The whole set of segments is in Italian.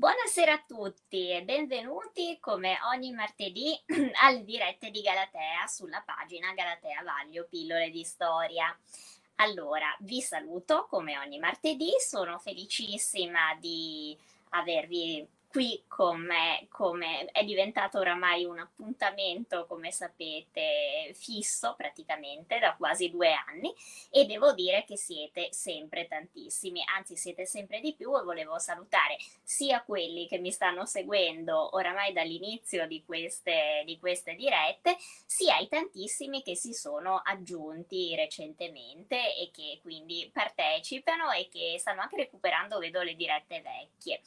Buonasera a tutti e benvenuti come ogni martedì alle dirette di Galatea sulla pagina Galatea Vaglio Pillole di Storia. Allora, vi saluto come ogni martedì, sono felicissima di avervi qui con me come è diventato oramai un appuntamento, come sapete, fisso praticamente da quasi due anni e devo dire che siete sempre tantissimi, anzi siete sempre di più e volevo salutare sia quelli che mi stanno seguendo oramai dall'inizio di queste, di queste dirette, sia i tantissimi che si sono aggiunti recentemente e che quindi partecipano e che stanno anche recuperando, vedo, le dirette vecchie.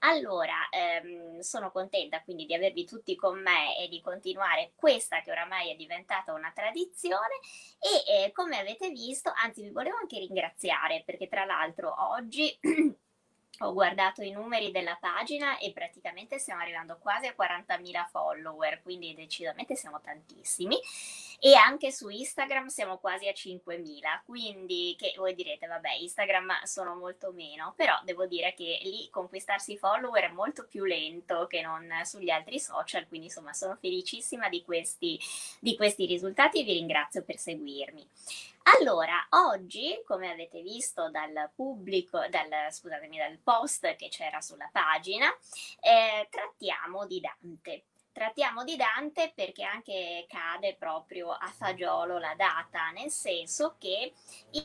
Allora, ehm, sono contenta quindi di avervi tutti con me e di continuare questa che oramai è diventata una tradizione e eh, come avete visto, anzi vi volevo anche ringraziare perché tra l'altro oggi ho guardato i numeri della pagina e praticamente stiamo arrivando quasi a 40.000 follower, quindi decisamente siamo tantissimi. E anche su Instagram siamo quasi a 5.000, quindi che voi direte, vabbè, Instagram sono molto meno, però devo dire che lì conquistarsi follower è molto più lento che non sugli altri social, quindi insomma sono felicissima di questi, di questi risultati e vi ringrazio per seguirmi. Allora, oggi, come avete visto dal pubblico, dal, scusatemi, dal post che c'era sulla pagina, eh, trattiamo di Dante. Trattiamo di Dante perché anche cade proprio a fagiolo la data, nel senso che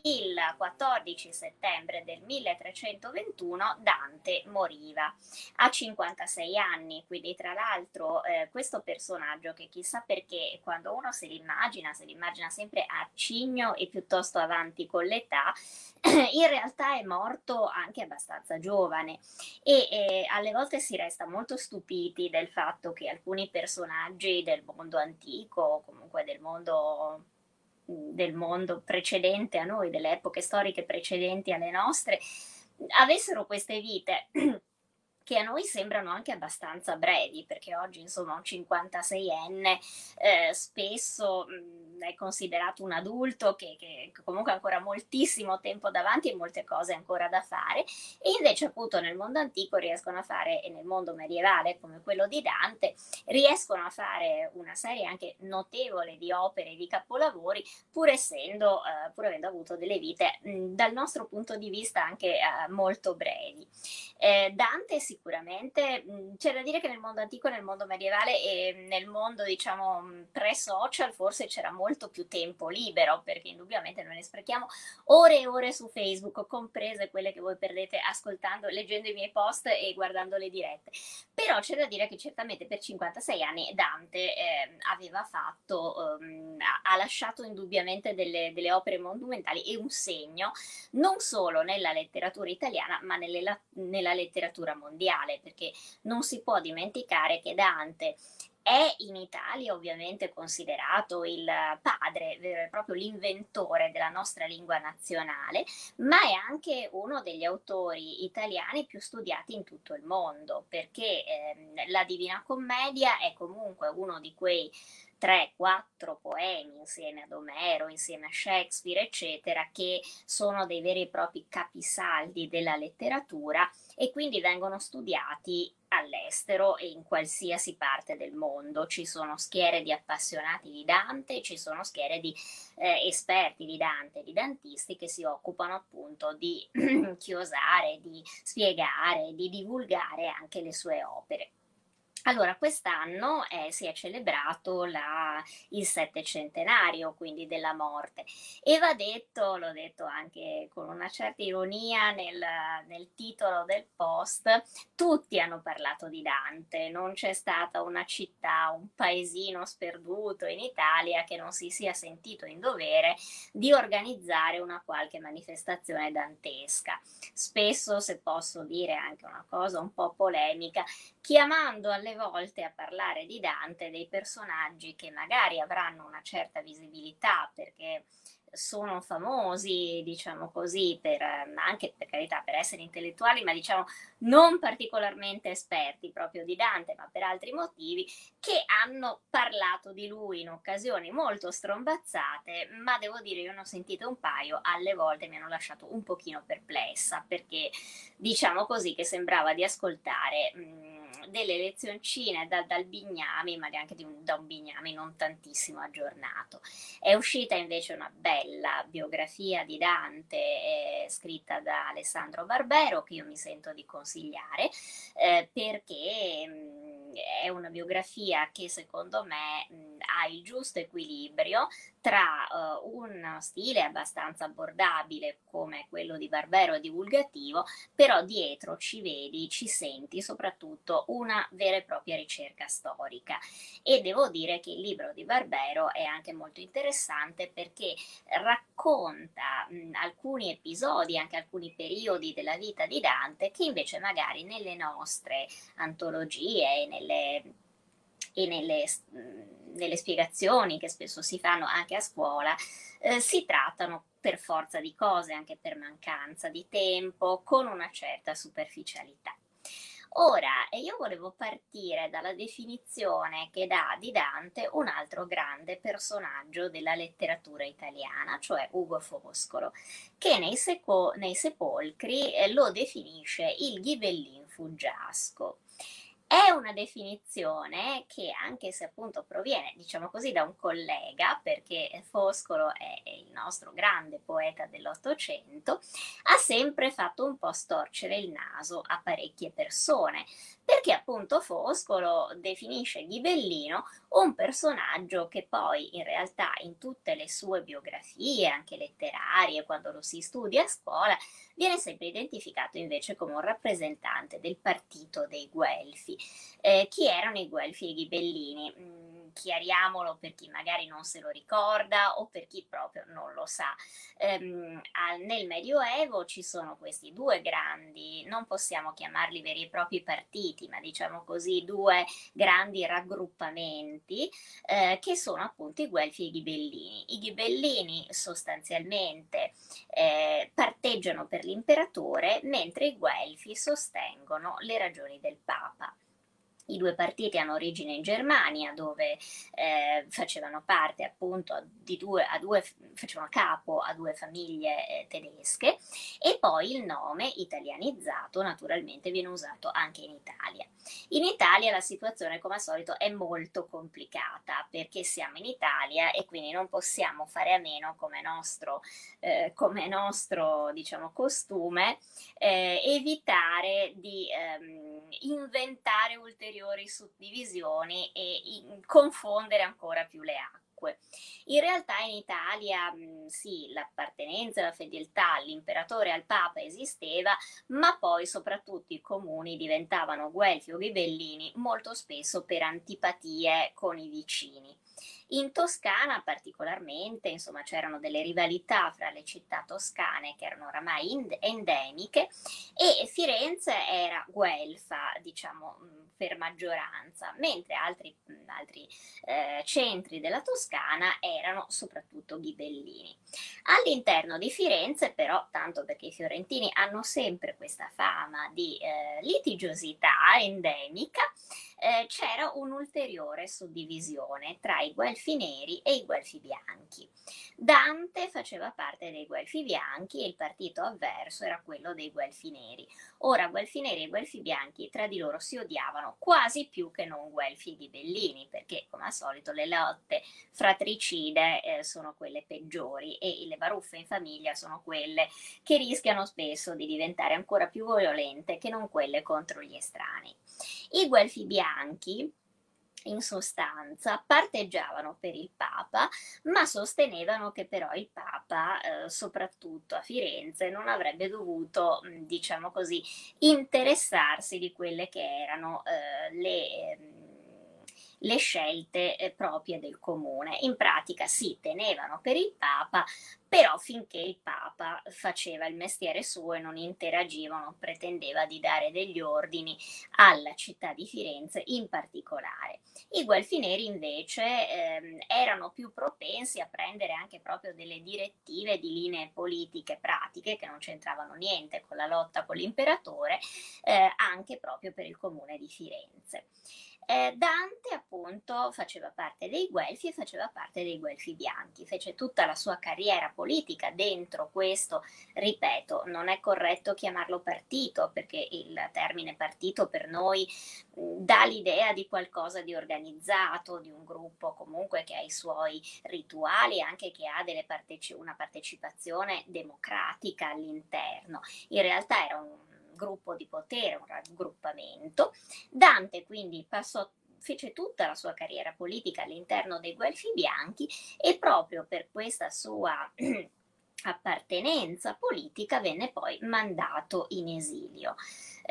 il 14 settembre del 1321 Dante moriva a 56 anni, quindi tra l'altro eh, questo personaggio che chissà perché quando uno se l'immagina, se l'immagina sempre arcigno e piuttosto avanti con l'età, in realtà è morto anche abbastanza giovane e eh, alle volte si resta molto stupiti del fatto che alcuni personaggi del mondo antico o comunque del mondo del mondo precedente a noi, delle epoche storiche precedenti alle nostre, avessero queste vite che a noi sembrano anche abbastanza brevi, perché oggi insomma un 56enne eh, spesso mh, è considerato un adulto che, che, comunque ha ancora moltissimo tempo davanti e molte cose ancora da fare, e invece appunto nel mondo antico riescono a fare, e nel mondo medievale come quello di Dante, riescono a fare una serie anche notevole di opere, di capolavori, pur essendo, eh, pur avendo avuto delle vite mh, dal nostro punto di vista anche eh, molto brevi. Eh, Dante si sicuramente. Mm, c'è da dire che nel mondo antico, nel mondo medievale e nel mondo, diciamo, mm, pre-social forse c'era molto più tempo libero, perché indubbiamente noi ne sprechiamo ore e ore su Facebook, comprese quelle che voi perdete ascoltando, leggendo i miei post e guardando le dirette. Però c'è da dire che certamente per 56 anni Dante eh, aveva fatto, um, ha lasciato indubbiamente delle, delle opere monumentali e un segno non solo nella letteratura italiana, ma nelle, nella letteratura mondiale mondiale, perché non si può dimenticare che Dante è in Italia ovviamente considerato il padre, vero e proprio l'inventore della nostra lingua nazionale, ma è anche uno degli autori italiani più studiati in tutto il mondo, perché eh, la Divina Commedia è comunque uno di quei 3-4 poemi insieme ad Omero, insieme a Shakespeare, eccetera, che sono dei veri e propri capisaldi della letteratura e quindi vengono studiati all'estero e in qualsiasi parte del mondo. Ci sono schiere di appassionati di Dante, ci sono schiere di eh, esperti di Dante, di dantisti che si occupano appunto di chiosare, di spiegare, di divulgare anche le sue opere. Allora, quest'anno eh, si è celebrato la, il settecentenario, quindi della morte, e va detto, l'ho detto anche con una certa ironia nel, nel titolo del post, tutti hanno parlato di Dante, non c'è stata una città, un paesino sperduto in Italia che non si sia sentito in dovere di organizzare una qualche manifestazione dantesca. Spesso, se posso dire anche una cosa un po' polemica, chiamando alle volte a parlare di Dante dei personaggi che magari avranno una certa visibilità perché sono famosi, diciamo così, per, anche per carità, per essere intellettuali, ma diciamo non particolarmente esperti proprio di Dante, ma per altri motivi, che hanno parlato di lui in occasioni molto strombazzate, ma devo dire io ne ho sentito un paio, alle volte mi hanno lasciato un pochino perplessa, perché diciamo così che sembrava di ascoltare... Mh, delle lezioncine da, dal Bignami, ma anche un, da un Bignami non tantissimo aggiornato. È uscita invece una bella biografia di Dante eh, scritta da Alessandro Barbero che io mi sento di consigliare eh, perché mh, mm, è una biografia che secondo me mh, ha il giusto equilibrio tra uh, un stile abbastanza abbordabile come quello di Barbero divulgativo, però dietro ci vedi, ci senti soprattutto una vera e propria ricerca storica. E devo dire che il libro di Barbero è anche molto interessante perché racconta mh, alcuni episodi, anche alcuni periodi della vita di Dante che invece magari nelle nostre antologie e nelle e nelle, nelle, spiegazioni che spesso si fanno anche a scuola, eh, si trattano per forza di cose, anche per mancanza di tempo, con una certa superficialità. Ora, io volevo partire dalla definizione che dà di Dante un altro grande personaggio della letteratura italiana, cioè Ugo Foscolo, che nei, seco- nei sepolcri eh, lo definisce il ghibellin fuggiasco. È una definizione che, anche se appunto proviene, diciamo così, da un collega, perché Foscolo è il nostro grande poeta dell'Ottocento, ha sempre fatto un po' storcere il naso a parecchie persone, perché appunto Foscolo definisce Ghibellino un personaggio che poi in realtà in tutte le sue biografie, anche letterarie, quando lo si studia a scuola, viene sempre identificato invece come un rappresentante del partito dei Guelfi. Eh, chi erano i Guelfi e i Ghibellini? Chiariamolo per chi magari non se lo ricorda o per chi proprio non lo sa. Ehm, nel Medioevo ci sono questi due grandi, non possiamo chiamarli veri e propri partiti, ma diciamo così due grandi raggruppamenti eh, che sono appunto i Guelfi e i Ghibellini. I Ghibellini sostanzialmente eh, parteggiano per l'imperatore, mentre i Guelfi sostengono le ragioni del Papa. I due partiti hanno origine in Germania, dove eh, facevano parte appunto di due, a due, facevano capo a due famiglie eh, tedesche e poi il nome italianizzato naturalmente viene usato anche in Italia. In Italia la situazione come al solito è molto complicata perché siamo in Italia e quindi non possiamo fare a meno come nostro, eh, come nostro diciamo, costume eh, evitare di ehm, inventare ulteriori ulteriori suddivisioni e in, confondere ancora più le acque. In realtà in Italia sì, l'appartenenza, la fedeltà all'imperatore e al papa esisteva, ma poi soprattutto i comuni diventavano guelfi o ghibellini molto spesso per antipatie con i vicini. In Toscana particolarmente, insomma, c'erano delle rivalità fra le città toscane che erano oramai endemiche e Firenze era guelfa, diciamo, per maggioranza, mentre altri, altri eh, centri della Toscana erano soprattutto ghibellini. All'interno di Firenze, però, tanto perché i fiorentini hanno sempre questa fama di eh, litigiosità endemica, eh, c'era un'ulteriore suddivisione tra i guelfi neri e i guelfi bianchi. Dante faceva parte dei guelfi bianchi e il partito avverso era quello dei guelfi neri. Ora, guelfi neri e guelfi bianchi tra di loro si odiavano quasi più che non guelfi ghibellini, perché come al solito le lotte fratricide eh, sono quelle peggiori e le baruffe in famiglia sono quelle che rischiano spesso di diventare ancora più violente che non quelle contro gli estranei. I guelfi bianchi in sostanza parteggiavano per il Papa, ma sostenevano che però il Papa, eh, soprattutto a Firenze, non avrebbe dovuto, diciamo così, interessarsi di quelle che erano eh, le le scelte eh, proprie del comune. In pratica si tenevano per il Papa, però finché il Papa faceva il mestiere suo e non interagiva, non pretendeva di dare degli ordini alla città di Firenze in particolare. I Guelfi Neri invece ehm, erano più propensi a prendere anche proprio delle direttive di linee politiche pratiche che non c'entravano niente con la lotta con l'imperatore, eh, anche proprio per il comune di Firenze. Eh, Dante appunto faceva parte dei Guelfi e faceva parte dei Guelfi bianchi, fece tutta la sua carriera politica dentro questo, ripeto, non è corretto chiamarlo partito perché il termine partito per noi dà l'idea di qualcosa di organizzato, di un gruppo comunque che ha i suoi rituali, anche che ha parteci- una partecipazione democratica all'interno. In realtà era un gruppo di potere, un raggruppamento. Dante quindi passò fece tutta la sua carriera politica all'interno dei Guelfi Bianchi e proprio per questa sua appartenenza politica venne poi mandato in esilio.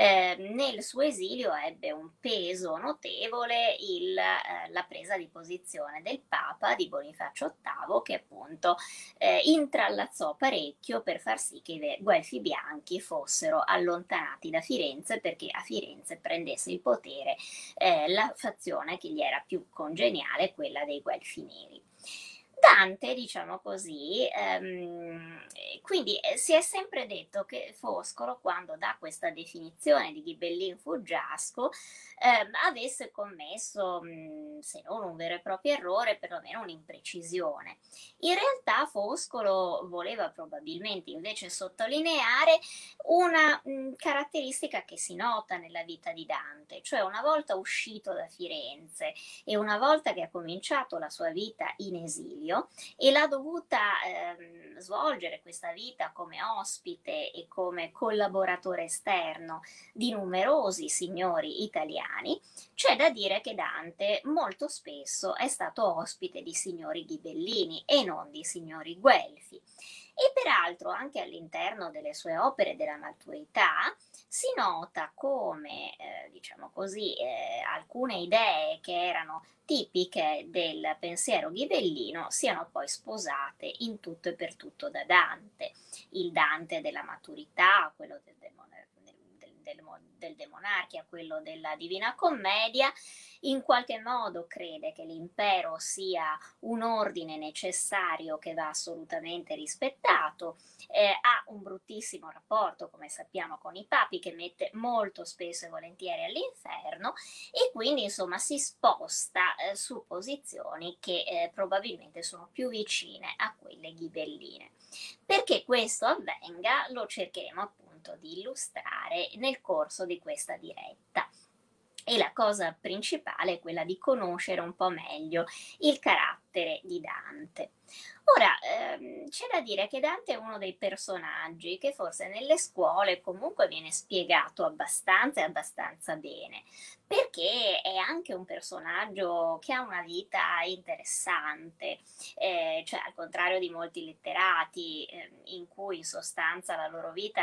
Eh, nel suo esilio ebbe un peso notevole il, eh, la presa di posizione del Papa di Bonifacio VIII che appunto eh, intrallazzò parecchio per far sì che i Guelfi bianchi fossero allontanati da Firenze perché a Firenze prendesse il potere eh, la fazione che gli era più congeniale, quella dei Guelfi neri. Dante, diciamo così, ehm, quindi eh, si è sempre detto che Foscolo, quando dà questa definizione di Ghibellin fuggiasco, ehm, avesse commesso, mh, se non un vero e proprio errore, perlomeno un'imprecisione. In realtà Foscolo voleva probabilmente invece sottolineare una mh, caratteristica che si nota nella vita di Dante, cioè una volta uscito da Firenze e una volta che ha cominciato la sua vita in esilio e l'ha dovuta ehm, svolgere questa vita come ospite e come collaboratore esterno di numerosi signori italiani, c'è da dire che Dante molto spesso è stato ospite di signori ghibellini e non di signori guelfi. E peraltro anche all'interno delle sue opere della maturità si nota come, eh, diciamo così, eh, alcune idee che erano tipiche del pensiero ghibellino siano poi sposate in tutto e per tutto da Dante. Il Dante della maturità, quello del, del, del, del, demonarchia, quello della Divina Commedia, in qualche modo crede che l'impero sia un ordine necessario che va assolutamente rispettato, eh, ha un bruttissimo rapporto, come sappiamo, con i papi che mette molto spesso e volentieri all'inferno e quindi insomma si sposta eh, su posizioni che eh, probabilmente sono più vicine a quelle ghibelline. Perché questo avvenga lo cercheremo appunto di illustrare nel corso di questa diretta e la cosa principale è quella di conoscere un po' meglio il carattere di Dante. Ora, ehm, c'è da dire che Dante è uno dei personaggi che forse nelle scuole comunque viene spiegato abbastanza e abbastanza bene, perché è anche un personaggio che ha una vita interessante, eh, cioè al contrario di molti letterati eh, in cui in sostanza la loro vita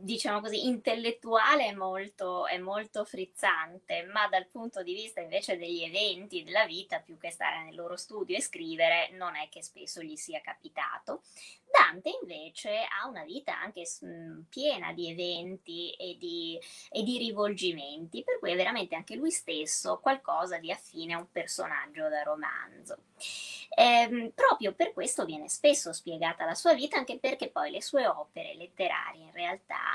diciamo così, intellettuale è molto, è molto frizzante, ma dal punto di vista invece degli eventi della vita, più che stare nel loro studio e scrivere, non è che spesso gli sia capitato. Dante invece ha una vita anche mh, piena di eventi e di, e di, rivolgimenti, per cui è veramente anche lui stesso qualcosa di affine a un personaggio da romanzo. Ehm, proprio per questo viene spesso spiegata la sua vita, anche perché poi le sue opere letterarie in realtà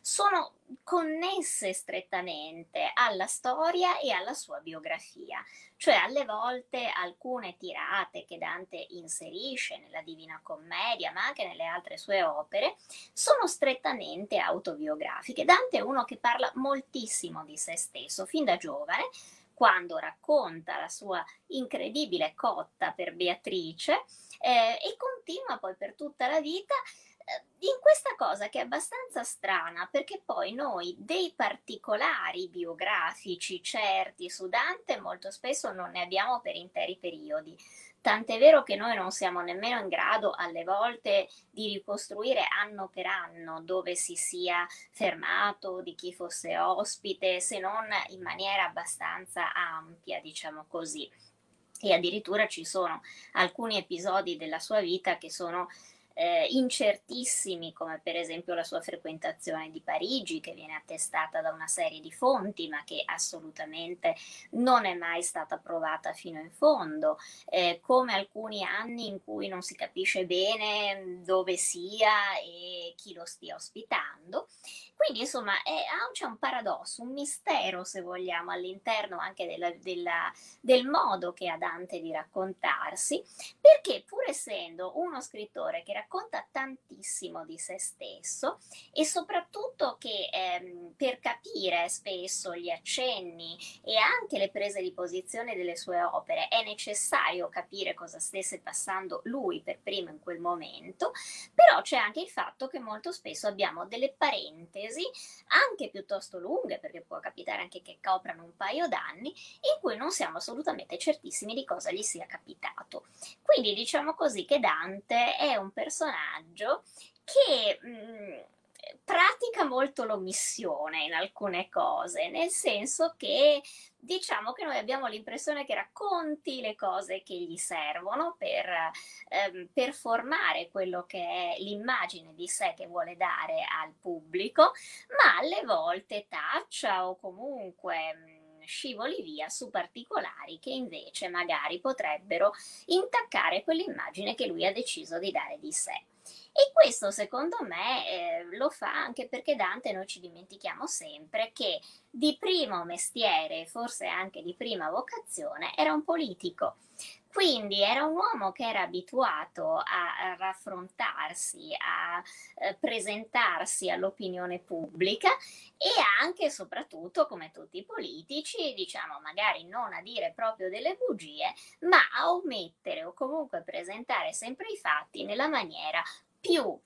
sono connesse strettamente alla storia e alla sua biografia, cioè alle volte alcune tirate che Dante inserisce nella Divina Commedia, ma anche nelle altre sue opere, sono strettamente autobiografiche. Dante è uno che parla moltissimo di se stesso, fin da giovane, quando racconta la sua incredibile cotta per Beatrice eh, e continua poi per tutta la vita in questa cosa che è abbastanza strana, perché poi noi dei particolari biografici certi su Dante molto spesso non ne abbiamo per interi periodi. Tant'è vero che noi non siamo nemmeno in grado alle volte di ricostruire anno per anno dove si sia fermato, di chi fosse ospite, se non in maniera abbastanza ampia, diciamo così. E addirittura ci sono alcuni episodi della sua vita che sono eh, incertissimi, come per esempio la sua frequentazione di Parigi, che viene attestata da una serie di fonti, ma che assolutamente non è mai stata provata fino in fondo, eh, come alcuni anni in cui non si capisce bene dove sia e chi lo stia ospitando. Quindi insomma è, c'è un paradosso, un mistero se vogliamo all'interno anche della, della, del modo che ha Dante di raccontarsi, perché pur essendo uno scrittore che racconta tantissimo di se stesso e soprattutto che ehm, per capire spesso gli accenni e anche le prese di posizione delle sue opere è necessario capire cosa stesse passando lui per primo in quel momento, però c'è anche il fatto che molto spesso abbiamo delle parentesi, anche piuttosto lunghe, perché può capitare anche che coprano un paio d'anni, in cui non siamo assolutamente certissimi di cosa gli sia capitato. Quindi diciamo così che Dante è un personaggio che... Mh, mm, pratica molto l'omissione in alcune cose, nel senso che diciamo che noi abbiamo l'impressione che racconti le cose che gli servono per, ehm, per formare quello che è l'immagine di sé che vuole dare al pubblico, ma alle volte taccia o comunque mm, scivoli via su particolari che invece magari potrebbero intaccare quell'immagine che lui ha deciso di dare di sé. E questo secondo me eh, lo fa anche perché Dante noi ci dimentichiamo sempre che di primo mestiere, forse anche di prima vocazione, era un politico. Quindi era un uomo che era abituato a, raffrontarsi, a eh, presentarsi all'opinione pubblica e anche e soprattutto, come tutti i politici, diciamo magari non a dire proprio delle bugie, ma a omettere o comunque presentare sempre i fatti nella maniera più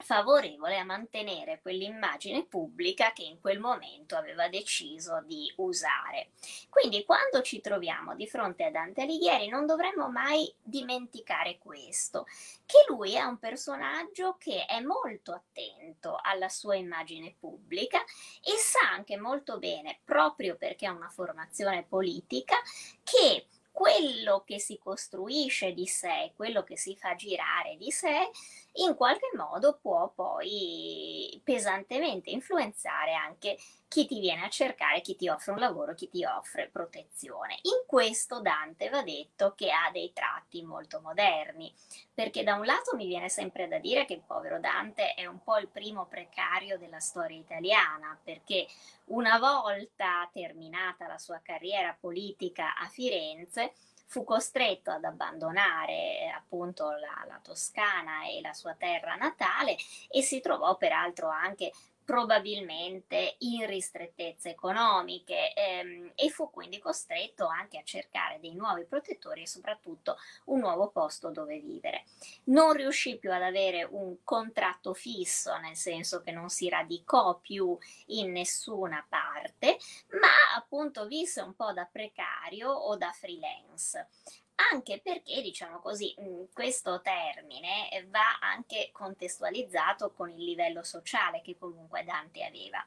favorevole a mantenere quell'immagine pubblica che in quel momento aveva deciso di usare. Quindi quando ci troviamo di fronte a Dante Alighieri non dovremmo mai dimenticare questo, che lui è un personaggio che è molto attento alla sua immagine pubblica e sa anche molto bene, proprio perché ha una formazione politica, che quello che si costruisce di sé, quello che si fa girare di sé, in qualche modo può poi pesantemente influenzare anche chi ti viene a cercare, chi ti offre un lavoro, chi ti offre protezione. In questo Dante va detto che ha dei tratti molto moderni, perché da un lato mi viene sempre da dire che il povero Dante è un po' il primo precario della storia italiana, perché una volta terminata la sua carriera politica a Firenze, fu costretto ad abbandonare appunto la, la, Toscana e la sua terra natale e si trovò peraltro anche probabilmente in ristrettezze economiche ehm, e fu quindi costretto anche a cercare dei nuovi protettori e soprattutto un nuovo posto dove vivere. Non riuscì più ad avere un contratto fisso, nel senso che non si radicò più in nessuna parte, ma appunto visse un po' da precario o da freelance anche perché, diciamo così, mm, questo termine va anche contestualizzato con il livello sociale che comunque Dante aveva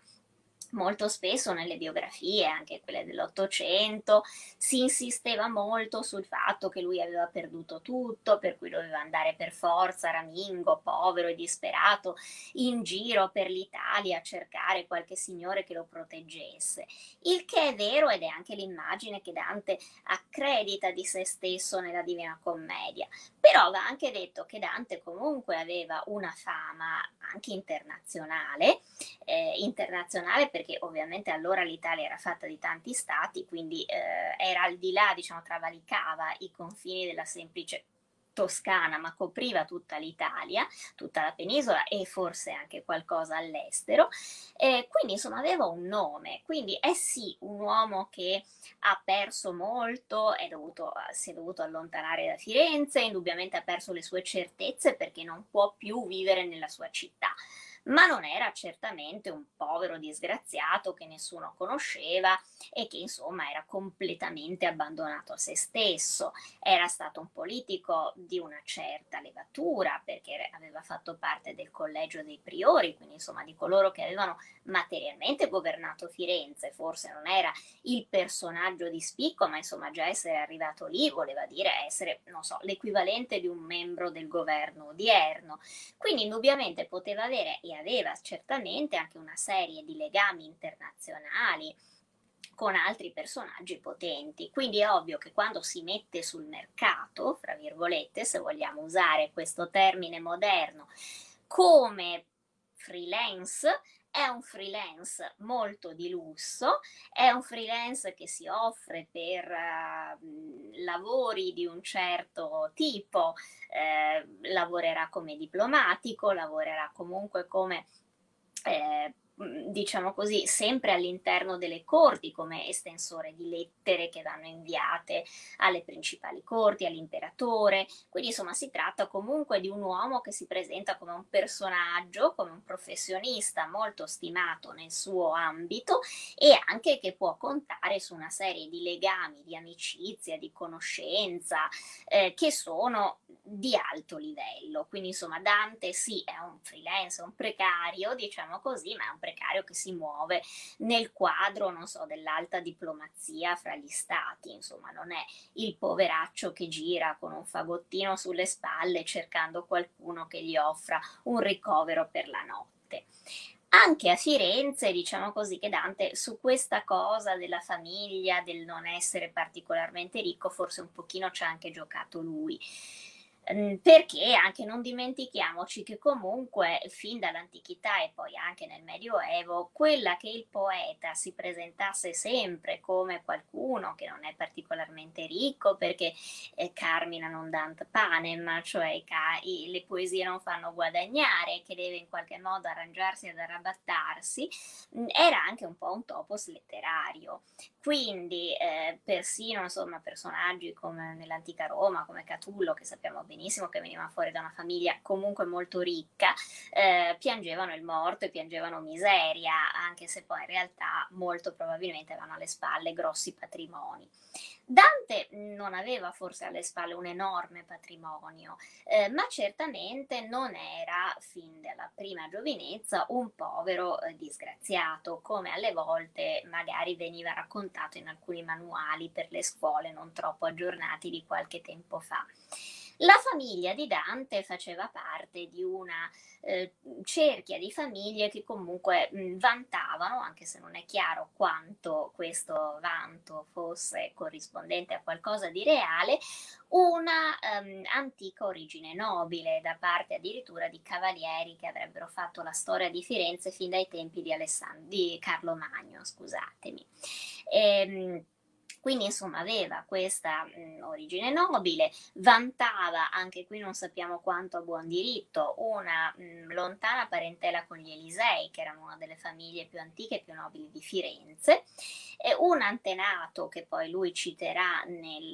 molto spesso nelle biografie, anche quelle dell'Ottocento, si insisteva molto sul fatto che lui aveva perduto tutto, per cui doveva andare per forza ramingo, povero e disperato, in giro per l'Italia a cercare qualche signore che lo proteggesse. Il che è vero ed è anche l'immagine che Dante accredita di se stesso nella Divina Commedia. Però va anche detto che Dante comunque aveva una fama anche internazionale, eh, internazionale perché ovviamente allora l'Italia era fatta di tanti stati, quindi eh, era al di là, diciamo, travalicava i confini della semplice Toscana, ma copriva tutta l'Italia, tutta la penisola e forse anche qualcosa all'estero. Eh, quindi insomma aveva un nome, quindi è sì un uomo che ha perso molto, è dovuto, si è dovuto allontanare da Firenze, indubbiamente ha perso le sue certezze perché non può più vivere nella sua città ma non era certamente un povero disgraziato che nessuno conosceva e che insomma era completamente abbandonato a se stesso. Era stato un politico di una certa levatura perché aveva fatto parte del collegio dei priori, quindi insomma di coloro che avevano materialmente governato Firenze, forse non era il personaggio di spicco, ma insomma già essere arrivato lì voleva dire essere, non so, l'equivalente di un membro del governo odierno. Quindi indubbiamente poteva avere aveva certamente anche una serie di legami internazionali con altri personaggi potenti. Quindi è ovvio che quando si mette sul mercato, fra virgolette, se vogliamo usare questo termine moderno, come freelance, è un freelance molto di lusso, è un freelance che si offre per uh, lavori di un certo tipo, eh, lavorerà come diplomatico, lavorerà comunque come eh, diciamo così, sempre all'interno delle corti come estensore di lettere che vanno inviate alle principali corti, all'imperatore. Quindi insomma si tratta comunque di un uomo che si presenta come un personaggio, come un professionista molto stimato nel suo ambito e anche che può contare su una serie di legami, di amicizia, di conoscenza eh, che sono di alto livello. Quindi insomma Dante sì è un freelance, un precario, diciamo così, ma è un precario che si muove nel quadro, non so, dell'alta diplomazia fra gli stati, insomma, non è il poveraccio che gira con un fagottino sulle spalle cercando qualcuno che gli offra un ricovero per la notte. Anche a Firenze, diciamo così, che Dante su questa cosa della famiglia, del non essere particolarmente ricco, forse un pochino ci ha anche giocato lui. Ehm, perché anche non dimentichiamoci che comunque fin dall'antichità e poi anche nel Medioevo, quella che il poeta si presentasse sempre come qualcuno che non è particolarmente ricco perché eh, Carmina non dant panem, cioè i, i, le poesie non fanno guadagnare, che deve in qualche modo arrangiarsi ed arrabattarsi, era anche un po' un topos letterario. Quindi eh, persino insomma personaggi come nell'antica Roma, come Catullo, che sappiamo bene benissimo che veniva fuori da una famiglia comunque molto ricca, eh, piangevano il morto e piangevano miseria, anche se poi in realtà molto probabilmente avevano alle spalle grossi patrimoni. Dante non aveva forse alle spalle un enorme patrimonio, eh, ma certamente non era fin dalla prima giovinezza un povero eh, disgraziato, come alle volte magari veniva raccontato in alcuni manuali per le scuole non troppo aggiornati di qualche tempo fa. La famiglia di Dante faceva parte di una eh, cerchia di famiglie che comunque mh, vantavano, anche se non è chiaro quanto questo vanto fosse corrispondente a qualcosa di reale, una um, antica origine nobile da parte addirittura di cavalieri che avrebbero fatto la storia di Firenze fin dai tempi di, Alessand- di Carlo Magno, scusatemi. Ehm, quindi insomma aveva questa mh, origine nobile, vantava, anche qui non sappiamo quanto a buon diritto, una mh, lontana parentela con gli Elisei, che erano una delle famiglie più antiche e più nobili di Firenze, e un antenato che poi lui citerà nel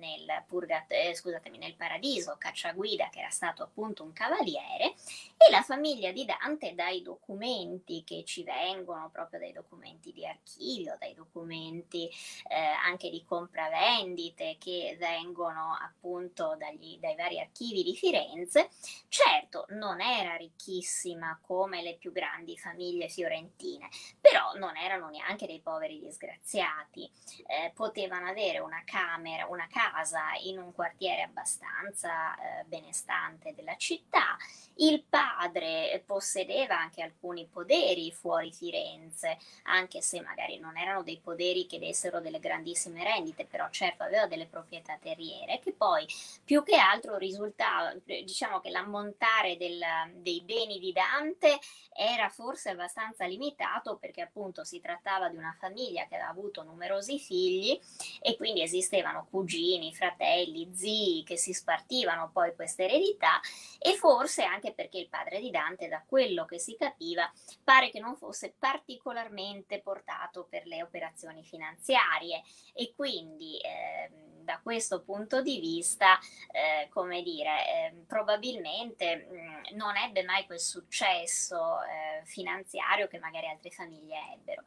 nel, purgat- eh, scusatemi, nel paradiso Cacciaguida, che era stato appunto un cavaliere, e la famiglia di Dante dai documenti che ci vengono, proprio dai documenti di archivio, dai documenti eh, anche di compravendite che vengono appunto dagli, dai vari archivi di Firenze, certo non era ricchissima come le più grandi famiglie fiorentine, però non erano neanche dei poveri disgraziati, eh, potevano avere una camera, una casa casa in un quartiere abbastanza eh, benestante della città. Il padre possedeva anche alcuni poderi fuori Firenze, anche se magari non erano dei poderi che dessero delle grandissime rendite, però certo aveva delle proprietà terriere che poi più che altro risultava, diciamo che l'ammontare del, dei beni di Dante era forse abbastanza limitato perché appunto si trattava di una famiglia che aveva avuto numerosi figli e quindi esistevano cugini cugini, fratelli, zii che si spartivano poi questa eredità e forse anche perché il padre di Dante, da quello che si capiva, pare che non fosse particolarmente portato per le operazioni finanziarie. E quindi eh, da questo punto di vista, eh, come dire, eh, probabilmente mh, mm, non ebbe mai quel successo eh, finanziario che magari altre famiglie ebbero.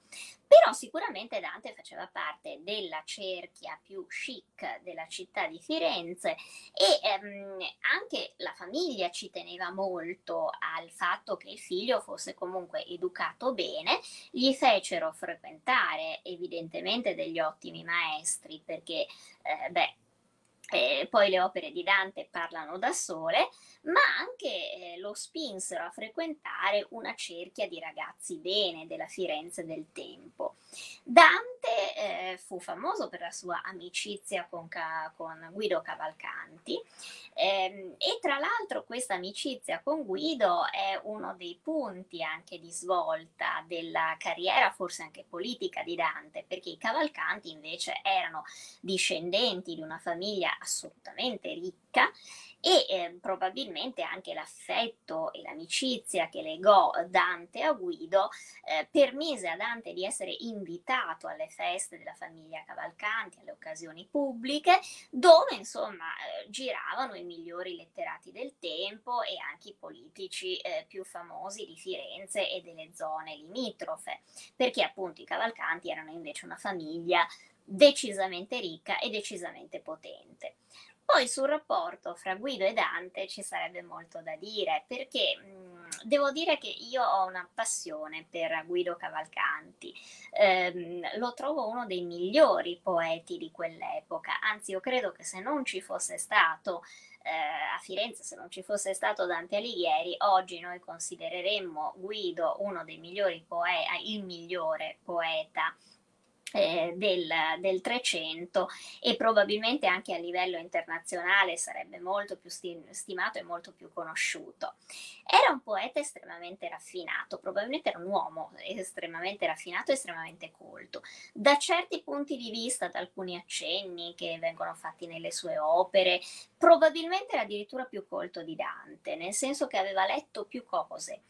Però sicuramente Dante faceva parte della cerchia più chic della città di Firenze e ehm, anche la famiglia ci teneva molto al fatto che il figlio fosse comunque educato bene, gli fecero frequentare evidentemente degli ottimi maestri perché, eh, beh, eh, poi le opere di Dante parlano da sole, ma anche eh, lo spinsero a frequentare una cerchia di ragazzi bene della Firenze del tempo. Dante eh, fu famoso per la sua amicizia con, con Guido Cavalcanti ehm, e tra l'altro questa amicizia con Guido è uno dei punti anche di svolta della carriera, forse anche politica di Dante, perché i Cavalcanti invece erano discendenti di una famiglia assolutamente ricca e eh, probabilmente anche l'affetto e l'amicizia che legò Dante a Guido eh, permise a Dante di essere invitato alle feste della famiglia Cavalcanti, alle occasioni pubbliche, dove insomma eh, giravano i migliori letterati del tempo e anche i politici eh, più famosi di Firenze e delle zone limitrofe, perché appunto i Cavalcanti erano invece una famiglia decisamente ricca e decisamente potente. Poi sul rapporto fra Guido e Dante ci sarebbe molto da dire, perché mh, devo dire che io ho una passione per Guido Cavalcanti, ehm, lo trovo uno dei migliori poeti di quell'epoca, anzi io credo che se non ci fosse stato eh, a Firenze, se non ci fosse stato Dante Alighieri, oggi noi considereremmo Guido uno dei migliori poeti, il migliore poeta eh, del, del 300 e probabilmente anche a livello internazionale sarebbe molto più stimato e molto più conosciuto. Era un poeta estremamente raffinato, probabilmente era un uomo estremamente raffinato e estremamente colto. Da certi punti di vista, da alcuni accenni che vengono fatti nelle sue opere, probabilmente era addirittura più colto di Dante, nel senso che aveva letto più cose,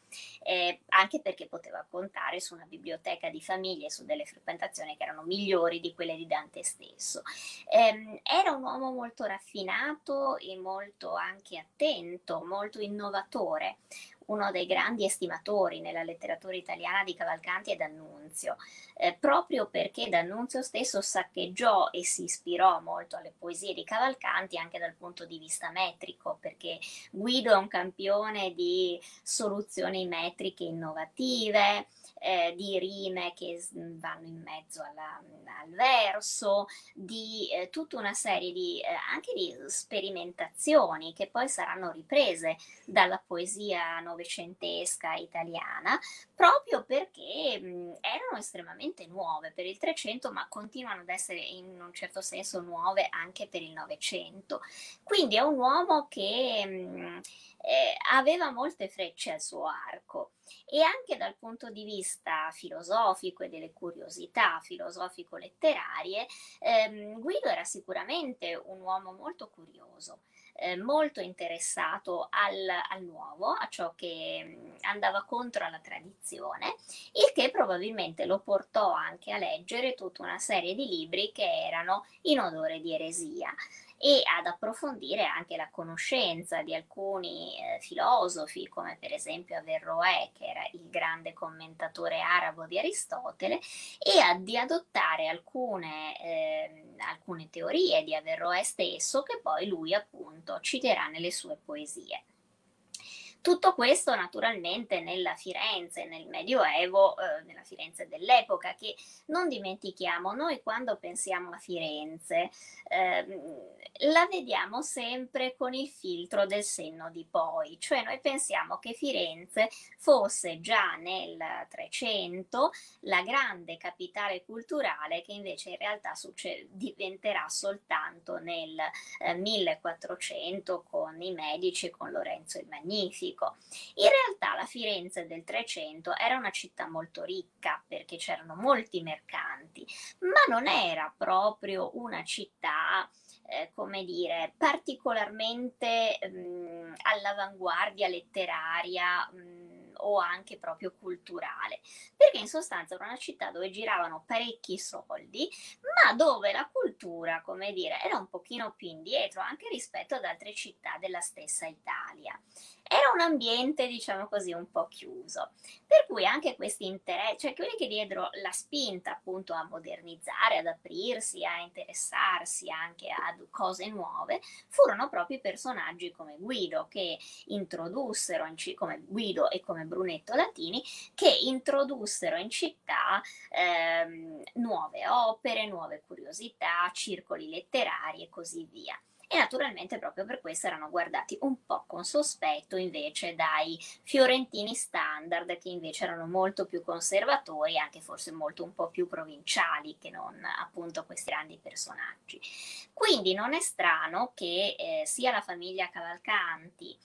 eh, anche perché poteva contare su una biblioteca di famiglie, su delle frequentazioni che erano migliori di quelle di Dante stesso. Eh, era un uomo molto raffinato e molto anche attento, molto innovatore, uno dei grandi estimatori nella letteratura italiana di Cavalcanti è D'Annunzio, eh, proprio perché D'Annunzio stesso saccheggiò e si ispirò molto alle poesie di Cavalcanti anche dal punto di vista metrico, perché Guido è un campione di soluzioni metriche innovative, eh, di rime che vanno in mezzo alla, al verso, di eh, tutta una serie di eh, anche di sperimentazioni che poi saranno riprese dalla poesia novecentesca italiana, proprio perché mh, erano estremamente nuove per il Trecento, ma continuano ad essere in un certo senso nuove anche per il Novecento. Quindi è un uomo che mh, eh, aveva molte frecce al suo arco e anche dal punto di vista filosofico e delle curiosità filosofico-letterarie, ehm, Guido era sicuramente un uomo molto curioso. Eh, molto interessato al, al, nuovo, a ciò che mh, andava contro la tradizione, il che probabilmente lo portò anche a leggere tutta una serie di libri che erano in odore di eresia e ad approfondire anche la conoscenza di alcuni eh, filosofi, come per esempio Averroè, che era il grande commentatore arabo di Aristotele, e a, di adottare alcune, eh, alcune teorie di Averroè stesso che poi lui appunto citerà nelle sue poesie. Tutto questo naturalmente nella Firenze, nel Medioevo, eh, nella Firenze dell'epoca, che non dimentichiamo, noi quando pensiamo a Firenze eh, la vediamo sempre con il filtro del senno di poi, cioè noi pensiamo che Firenze fosse già nel 300 la grande capitale culturale che invece in realtà succe- diventerà soltanto nel eh, 1400 con i Medici con Lorenzo il Magnifico antico. In realtà la Firenze del 300 era una città molto ricca perché c'erano molti mercanti, ma non era proprio una città eh, come dire, particolarmente mh, mm, all'avanguardia letteraria. Mh, mm, o anche proprio culturale, perché in sostanza era una città dove giravano parecchi soldi, ma dove la cultura, come dire, era un pochino più indietro anche rispetto ad altre città della stessa Italia. Era un ambiente, diciamo così, un po' chiuso. Per cui anche questi interessi, cioè quelli che diedero la spinta appunto a modernizzare, ad aprirsi, a interessarsi anche a cose nuove, furono proprio personaggi come Guido che introdussero, in, come Guido e come Brunetto Latini, che introdussero in città ehm, nuove opere, nuove curiosità, circoli letterari e così via e naturalmente proprio per questo erano guardati un po' con sospetto invece dai fiorentini standard che invece erano molto più conservatori, anche forse molto un po' più provinciali che non appunto questi grandi personaggi. Quindi non è strano che eh, sia la famiglia Cavalcanti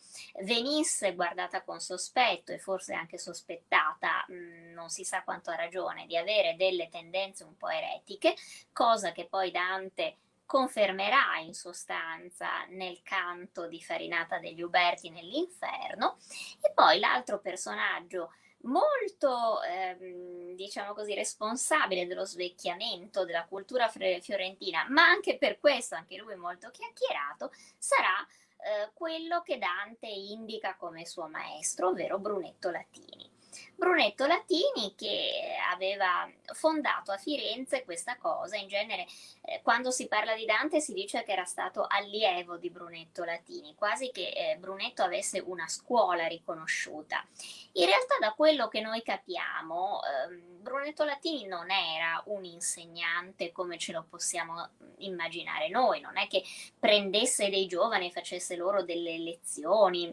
venisse guardata con sospetto e forse anche sospettata, mh, mm, non si sa quanto ha ragione, di avere delle tendenze un po' eretiche, cosa che poi Dante confermerà in sostanza nel canto di Farinata degli Uberti nell'inferno. E poi l'altro personaggio molto ehm, diciamo così responsabile dello svecchiamento della cultura fiorentina ma anche per questo anche lui molto chiacchierato sarà eh, quello che Dante indica come suo maestro ovvero Brunetto Latini Brunetto Latini che aveva fondato a Firenze questa cosa, in genere eh, quando si parla di Dante si dice che era stato allievo di Brunetto Latini, quasi che eh, Brunetto avesse una scuola riconosciuta. In realtà da quello che noi capiamo, eh, Brunetto Latini non era un insegnante come ce lo possiamo immaginare noi, non è che prendesse dei giovani e facesse loro delle lezioni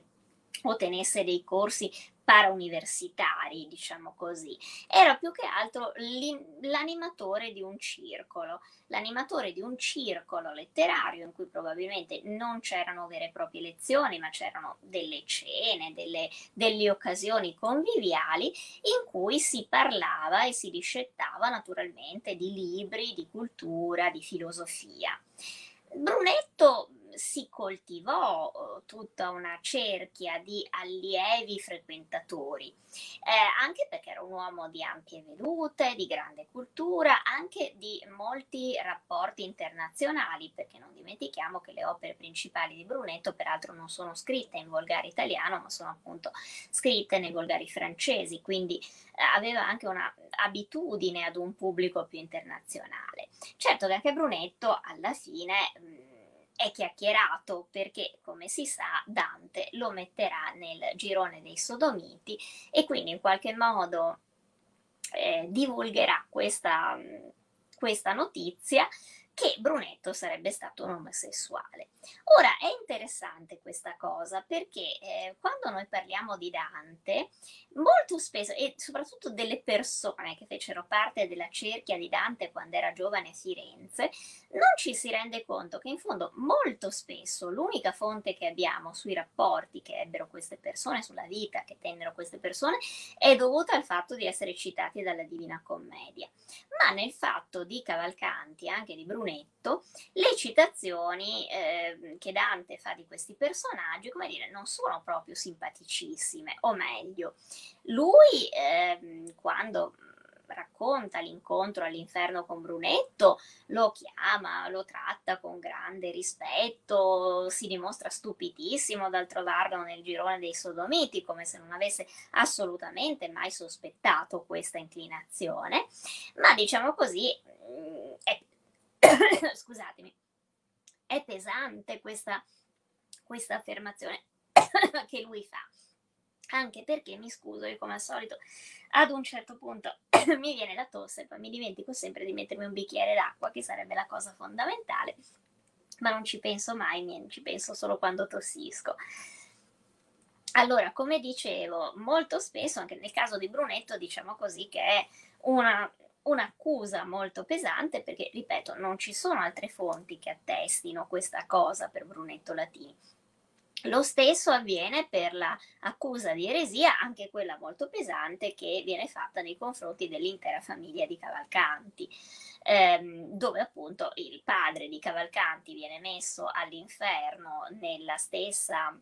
o tenesse dei corsi parauniversitari, diciamo così. Era più che altro l'animatore di un circolo, l'animatore di un circolo letterario in cui probabilmente non c'erano vere e proprie lezioni, ma c'erano delle cene, delle, delle occasioni conviviali in cui si parlava e si discettava naturalmente di libri, di cultura, di filosofia. Brunetto si coltivò eh, tutta una cerchia di allievi frequentatori, eh, anche perché era un uomo di ampie vedute, di grande cultura, anche di molti rapporti internazionali, perché non dimentichiamo che le opere principali di Brunetto peraltro non sono scritte in volgare italiano, ma sono appunto scritte nei volgari francesi, quindi eh, aveva anche un'abitudine ad un pubblico più internazionale. Certo che anche Brunetto alla fine... Mh, è chiacchierato perché, come si sa, Dante lo metterà nel girone dei sodomiti e quindi in qualche modo eh, divulgherà questa, questa notizia che Brunetto sarebbe stato un omosessuale. Ora è interessante questa cosa perché eh, quando noi parliamo di Dante, molto spesso, e soprattutto delle persone che fecero parte della cerchia di Dante quando era giovane a Firenze, non ci si rende conto che in fondo molto spesso l'unica fonte che abbiamo sui rapporti che ebbero queste persone, sulla vita che tennero queste persone, è dovuta al fatto di essere citati dalla Divina Commedia. Ma nel fatto di Cavalcanti, anche di Brunetto, le citazioni eh, che Dante fa di questi personaggi, come dire, non sono proprio simpaticissime, o meglio, lui eh, quando racconta l'incontro all'inferno con Brunetto, lo chiama, lo tratta con grande rispetto, si dimostra stupidissimo dal trovarlo nel girone dei sodomiti, come se non avesse assolutamente mai sospettato questa inclinazione, ma diciamo così, mm, è, scusatemi, è pesante questa, questa affermazione che lui fa anche perché mi scuso, io come al solito ad un certo punto mi viene la tosse e poi mi dimentico sempre di mettermi un bicchiere d'acqua, che sarebbe la cosa fondamentale, ma non ci penso mai, ci penso solo quando tossisco. Allora, come dicevo, molto spesso, anche nel caso di Brunetto, diciamo così che è una, un'accusa molto pesante perché, ripeto, non ci sono altre fonti che attestino questa cosa per Brunetto Latini. Lo stesso avviene per l'accusa di eresia, anche quella molto pesante, che viene fatta nei confronti dell'intera famiglia di Cavalcanti. ehm, dove appunto il padre di Cavalcanti viene messo all'inferno nella stessa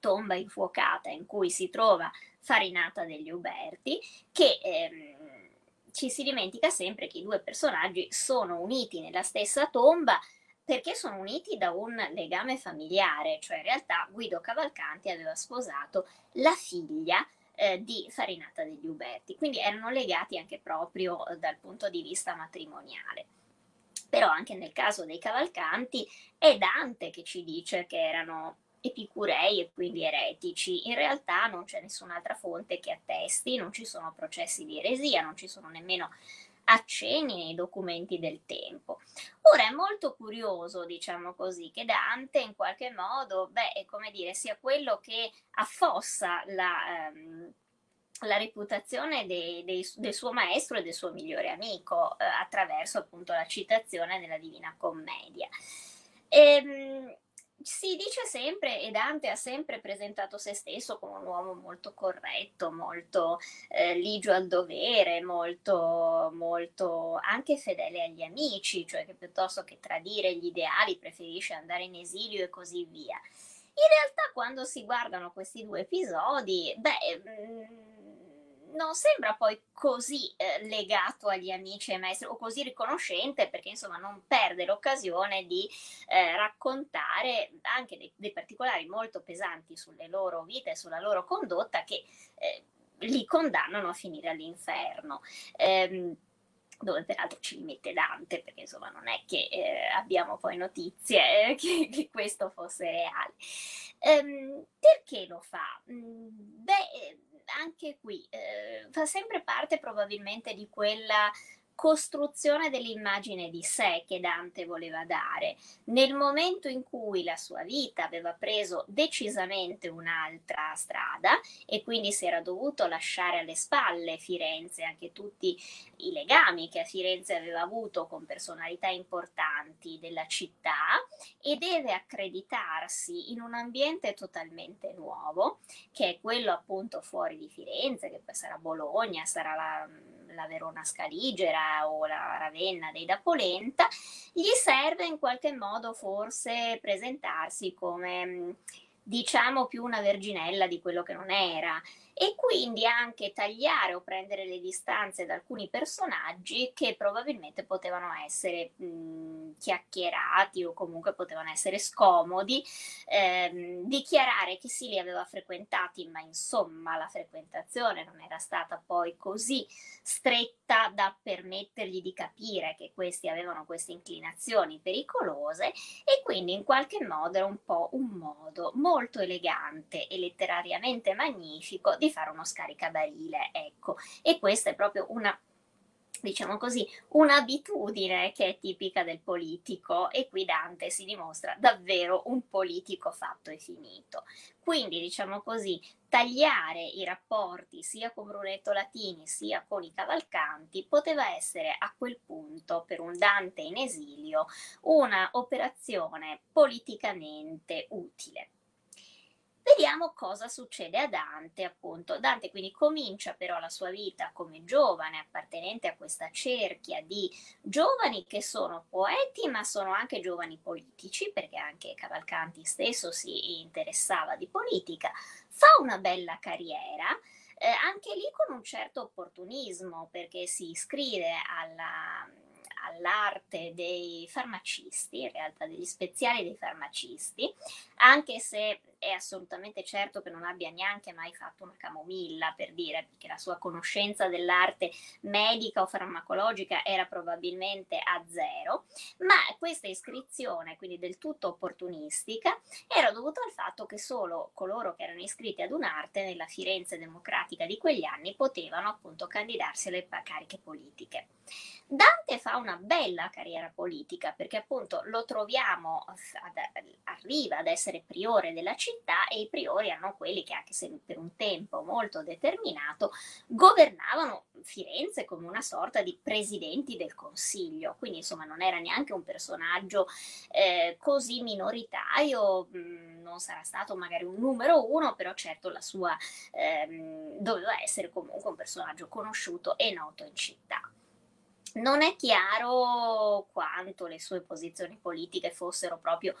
tomba infuocata in cui si trova Farinata degli Uberti, che ehm, ci si dimentica sempre che i due personaggi sono uniti nella stessa tomba perché sono uniti da un legame familiare, cioè in realtà Guido Cavalcanti aveva sposato la figlia eh, di Farinata degli Uberti, quindi erano legati anche proprio eh, dal punto di vista matrimoniale. Però anche nel caso dei Cavalcanti è Dante che ci dice che erano epicurei e quindi eretici. In realtà non c'è nessun'altra fonte che attesti, non ci sono processi di eresia, non ci sono nemmeno accenni nei documenti del tempo. Ora è molto curioso, diciamo così, che Dante in qualche modo, beh, come dire, sia quello che affossa la, ehm, la reputazione de, de, del suo maestro e del suo migliore amico eh, attraverso appunto la citazione nella Divina Commedia. Ehm, si dice sempre, e Dante ha sempre presentato se stesso come un uomo molto corretto, molto eh, ligio al dovere, molto, molto anche fedele agli amici, cioè che piuttosto che tradire gli ideali preferisce andare in esilio e così via. In realtà quando si guardano questi due episodi, beh... Mh, mm, non sembra poi così eh, legato agli amici e maestri o così riconoscente perché insomma non perde l'occasione di eh, raccontare anche dei, dei, particolari molto pesanti sulle loro vite e sulla loro condotta che eh, li condannano a finire all'inferno. Ehm, dove peraltro ci mette Dante, perché insomma non è che eh, abbiamo poi notizie eh, che, che, questo fosse reale. Ehm, perché lo fa? Mm, beh, anche qui eh, fa sempre parte probabilmente di quella costruzione dell'immagine di sé che Dante voleva dare. Nel momento in cui la sua vita aveva preso decisamente un'altra strada e quindi si era dovuto lasciare alle spalle Firenze, anche tutti i legami che a Firenze aveva avuto con personalità importanti della città e deve accreditarsi in un ambiente totalmente nuovo, che è quello appunto fuori di Firenze, che poi sarà Bologna, sarà la la Verona Scaligera o la Ravenna dei da Polenta, gli serve in qualche modo forse presentarsi come diciamo più una verginella di quello che non era e quindi anche tagliare o prendere le distanze da alcuni personaggi che probabilmente potevano essere mh, chiacchierati o comunque potevano essere scomodi, ehm, dichiarare che sì li aveva frequentati, ma insomma la frequentazione non era stata poi così stretta da permettergli di capire che questi avevano queste inclinazioni pericolose e quindi in qualche modo era un po' un modo molto elegante e letterariamente magnifico di fare uno scaricabarile, ecco. E questa è proprio una diciamo così, un'abitudine che è tipica del politico e qui Dante si dimostra davvero un politico fatto e finito. Quindi, diciamo così, tagliare i rapporti sia con Brunetto Latini sia con i Cavalcanti poteva essere a quel punto, per un Dante in esilio, una operazione politicamente utile. Vediamo cosa succede a Dante, appunto. Dante quindi comincia però la sua vita come giovane, appartenente a questa cerchia di giovani che sono poeti, ma sono anche giovani politici, perché anche Cavalcanti stesso si interessava di politica. Fa una bella carriera, eh, anche lì con un certo opportunismo, perché si iscrive alla all'arte dei farmacisti, in realtà degli speziali dei farmacisti, anche se è assolutamente certo che non abbia neanche mai fatto una camomilla, per dire, perché la sua conoscenza dell'arte medica o farmacologica era probabilmente a zero, ma questa iscrizione, quindi del tutto opportunistica, era dovuta al fatto che solo coloro che erano iscritti ad un'arte nella Firenze democratica di quegli anni potevano appunto candidarsi alle cariche politiche. Dante fa una bella carriera politica perché appunto lo troviamo, ad, arriva ad essere priore della città e i priori erano quelli che anche se per un tempo molto determinato governavano Firenze come una sorta di presidenti del consiglio, quindi insomma non era neanche un personaggio eh, così minoritario, mm, non sarà stato magari un numero uno, però certo la sua ehm, doveva essere comunque un personaggio conosciuto e noto in città. non è chiaro quanto le sue posizioni politiche fossero proprio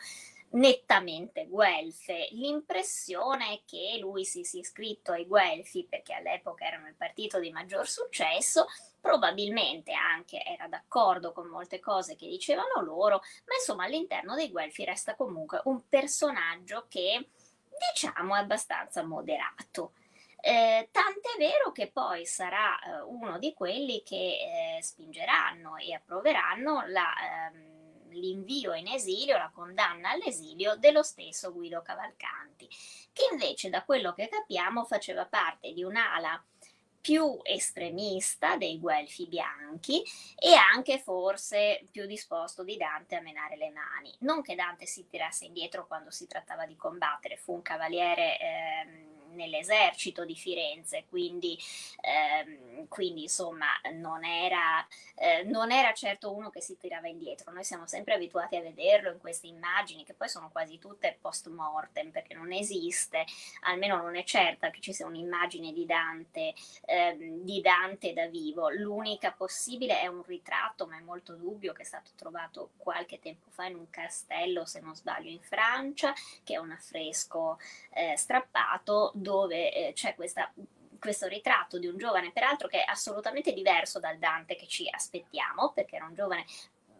nettamente guelfe. L'impressione è che lui si sia iscritto ai guelfi perché all'epoca erano il partito di maggior successo, probabilmente anche era d'accordo con molte cose che dicevano loro, ma insomma all'interno dei guelfi resta comunque un personaggio che diciamo è abbastanza moderato. Eh, tant'è vero che poi sarà eh, uno di quelli che eh, spingeranno e approveranno la, ehm, l'invio in esilio, la condanna all'esilio dello stesso Guido Cavalcanti, che invece da quello che capiamo faceva parte di un'ala più estremista dei guelfi bianchi e anche forse più disposto di Dante a menare le mani. Non che Dante si tirasse indietro quando si trattava di combattere, fu un cavaliere eh, nell'esercito di Firenze, quindi, ehm, quindi insomma non era, eh, non era certo uno che si tirava indietro. Noi siamo sempre abituati a vederlo in queste immagini che poi sono quasi tutte post mortem perché non esiste, almeno non è certa che ci sia un'immagine di Dante, ehm, di Dante da vivo. L'unica possibile è un ritratto, ma è molto dubbio, che è stato trovato qualche tempo fa in un castello, se non sbaglio, in Francia, che è un affresco eh, strappato dove eh, c'è questa, questo ritratto di un giovane, peraltro che è assolutamente diverso dal Dante che ci aspettiamo, perché era un giovane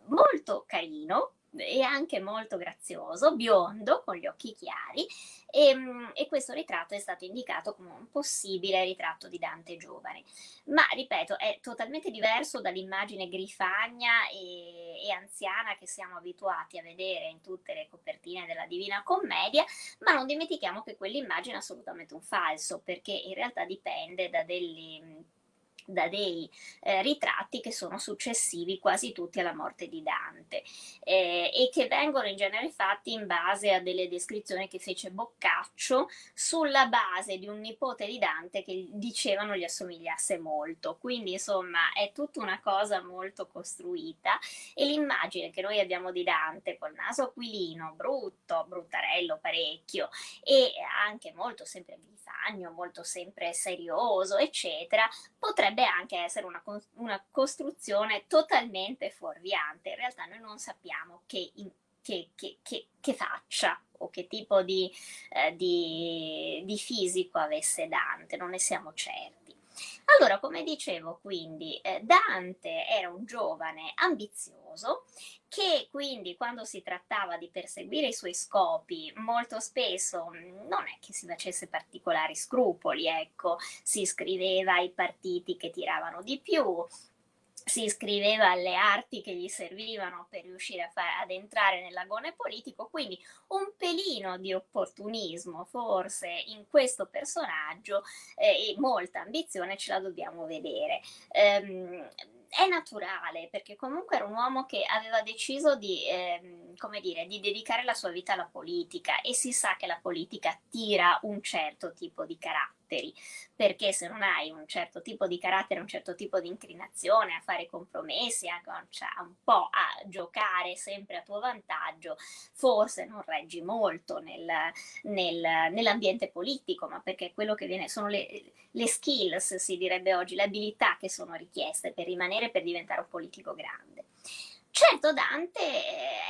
molto carino, e anche molto grazioso, biondo, con gli occhi chiari, e, ehm, e, questo ritratto è stato indicato come un possibile ritratto di Dante giovane. Ma, ripeto, è totalmente diverso dall'immagine grifagna e, e anziana che siamo abituati a vedere in tutte le copertine della Divina Commedia, ma non dimentichiamo che quell'immagine è assolutamente un falso, perché in realtà dipende da delle da dei eh, ritratti che sono successivi quasi tutti alla morte di Dante eh, e che vengono in genere fatti in base a delle descrizioni che fece Boccaccio sulla base di un nipote di Dante che dicevano gli assomigliasse molto. Quindi insomma è tutta una cosa molto costruita e l'immagine che noi abbiamo di Dante col naso aquilino, brutto, bruttarello parecchio e anche molto sempre grifagno, molto sempre serioso, eccetera, potrebbe potrebbe anche essere una, una costruzione totalmente fuorviante. In realtà noi non sappiamo che, in, che, che, che faccia o che tipo di, eh, di, di fisico avesse Dante, non ne siamo certi. Allora, come dicevo, quindi eh, Dante era un giovane ambizioso che quindi quando si trattava di perseguire i suoi scopi molto spesso mm, non è che si facesse particolari scrupoli, ecco, si iscriveva ai partiti che tiravano di più, si iscriveva alle arti che gli servivano per riuscire a far, ad entrare nell'agone politico, quindi un pelino di opportunismo forse in questo personaggio eh, e molta ambizione ce la dobbiamo vedere. Um, è naturale perché comunque era un uomo che aveva deciso di, eh, come dire, di dedicare la sua vita alla politica e si sa che la politica attira un certo tipo di caratteri, perché se non hai un certo tipo di carattere, un certo tipo di inclinazione a fare compromessi, a, cioè, un po' a giocare sempre a tuo vantaggio, forse non reggi molto nel, nel, nell'ambiente politico, ma perché quello che viene sono le, le skills, si direbbe oggi, le abilità che sono richieste per rimanere, per diventare un politico grande. Certo, Dante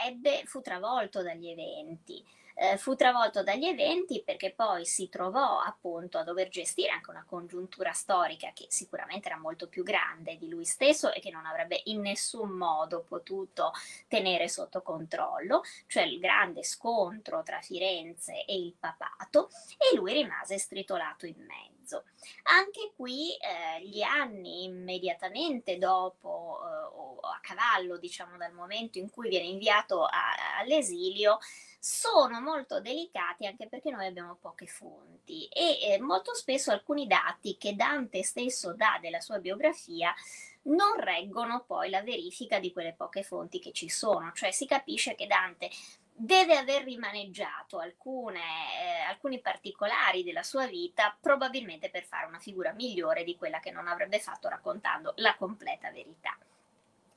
ebbe, fu travolto dagli eventi, eh, fu travolto dagli eventi perché poi si trovò appunto a dover gestire anche una congiuntura storica che sicuramente era molto più grande di lui stesso e che non avrebbe in nessun modo potuto tenere sotto controllo, cioè il grande scontro tra Firenze e il papato e lui rimase stritolato in mezzo. Anche qui eh, gli anni immediatamente dopo eh, o a cavallo, diciamo, dal momento in cui viene inviato a, all'esilio, sono molto delicati anche perché noi abbiamo poche fonti e eh, molto spesso alcuni dati che Dante stesso dà della sua biografia non reggono poi la verifica di quelle poche fonti che ci sono, cioè si capisce che Dante deve aver rimaneggiato alcune, eh, alcuni particolari della sua vita probabilmente per fare una figura migliore di quella che non avrebbe fatto raccontando la completa verità.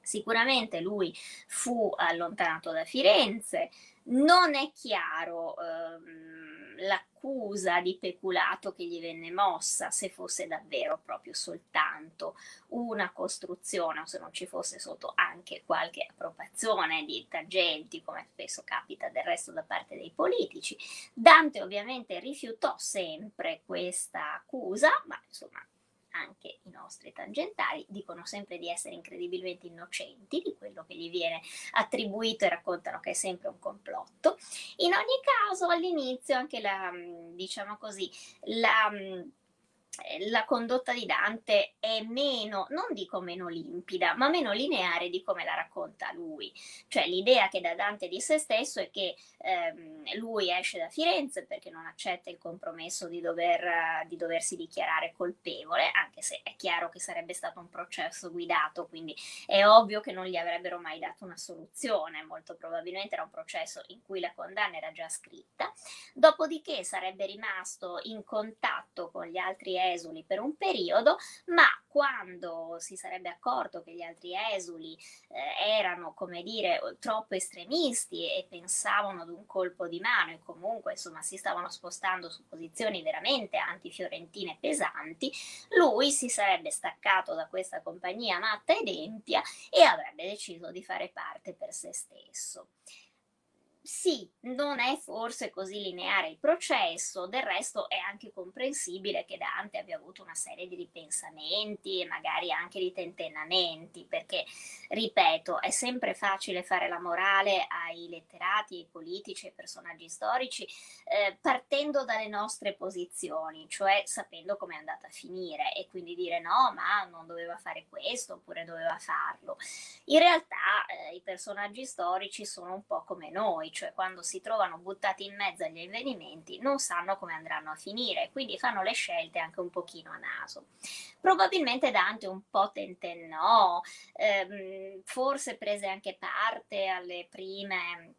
Sicuramente lui fu allontanato da Firenze, non è chiaro ehm, l'accusa di peculato che gli venne mossa, se fosse davvero proprio soltanto una costruzione o se non ci fosse sotto anche qualche appropriazione di tangenti, come spesso capita del resto da parte dei politici. Dante ovviamente rifiutò sempre questa accusa, ma insomma anche i nostri tangentari dicono sempre di essere incredibilmente innocenti di quello che gli viene attribuito e raccontano che è sempre un complotto. In ogni caso, all'inizio anche la, diciamo così, la eh, la condotta di Dante è meno, non dico meno limpida, ma meno lineare di come la racconta lui. Cioè l'idea che da Dante di se stesso è che ehm, lui esce da Firenze perché non accetta il compromesso di, dover, di doversi dichiarare colpevole, anche se è chiaro che sarebbe stato un processo guidato, quindi è ovvio che non gli avrebbero mai dato una soluzione, molto probabilmente era un processo in cui la condanna era già scritta. Dopodiché sarebbe rimasto in contatto con gli altri esuli per un periodo, ma quando si sarebbe accorto che gli altri esuli eh, erano, come dire, troppo estremisti e pensavano ad un colpo di mano e comunque insomma si stavano spostando su posizioni veramente antifiorentine pesanti, lui si sarebbe staccato da questa compagnia matta ed empia e avrebbe deciso di fare parte per se stesso sì, non è forse così lineare il processo, del resto è anche comprensibile che Dante abbia avuto una serie di ripensamenti e magari anche di tentennamenti, perché, ripeto, è sempre facile fare la morale ai letterati, ai politici, ai personaggi storici, eh, partendo dalle nostre posizioni, cioè sapendo come è andata a finire e quindi dire no, ma non doveva fare questo oppure doveva farlo. In realtà eh, i personaggi storici sono un po' come noi, cioè quando si trovano buttati in mezzo agli avvenimenti non sanno come andranno a finire, quindi fanno le scelte anche un pochino a naso. Probabilmente Dante un po' tentennò, ehm, forse prese anche parte alle prime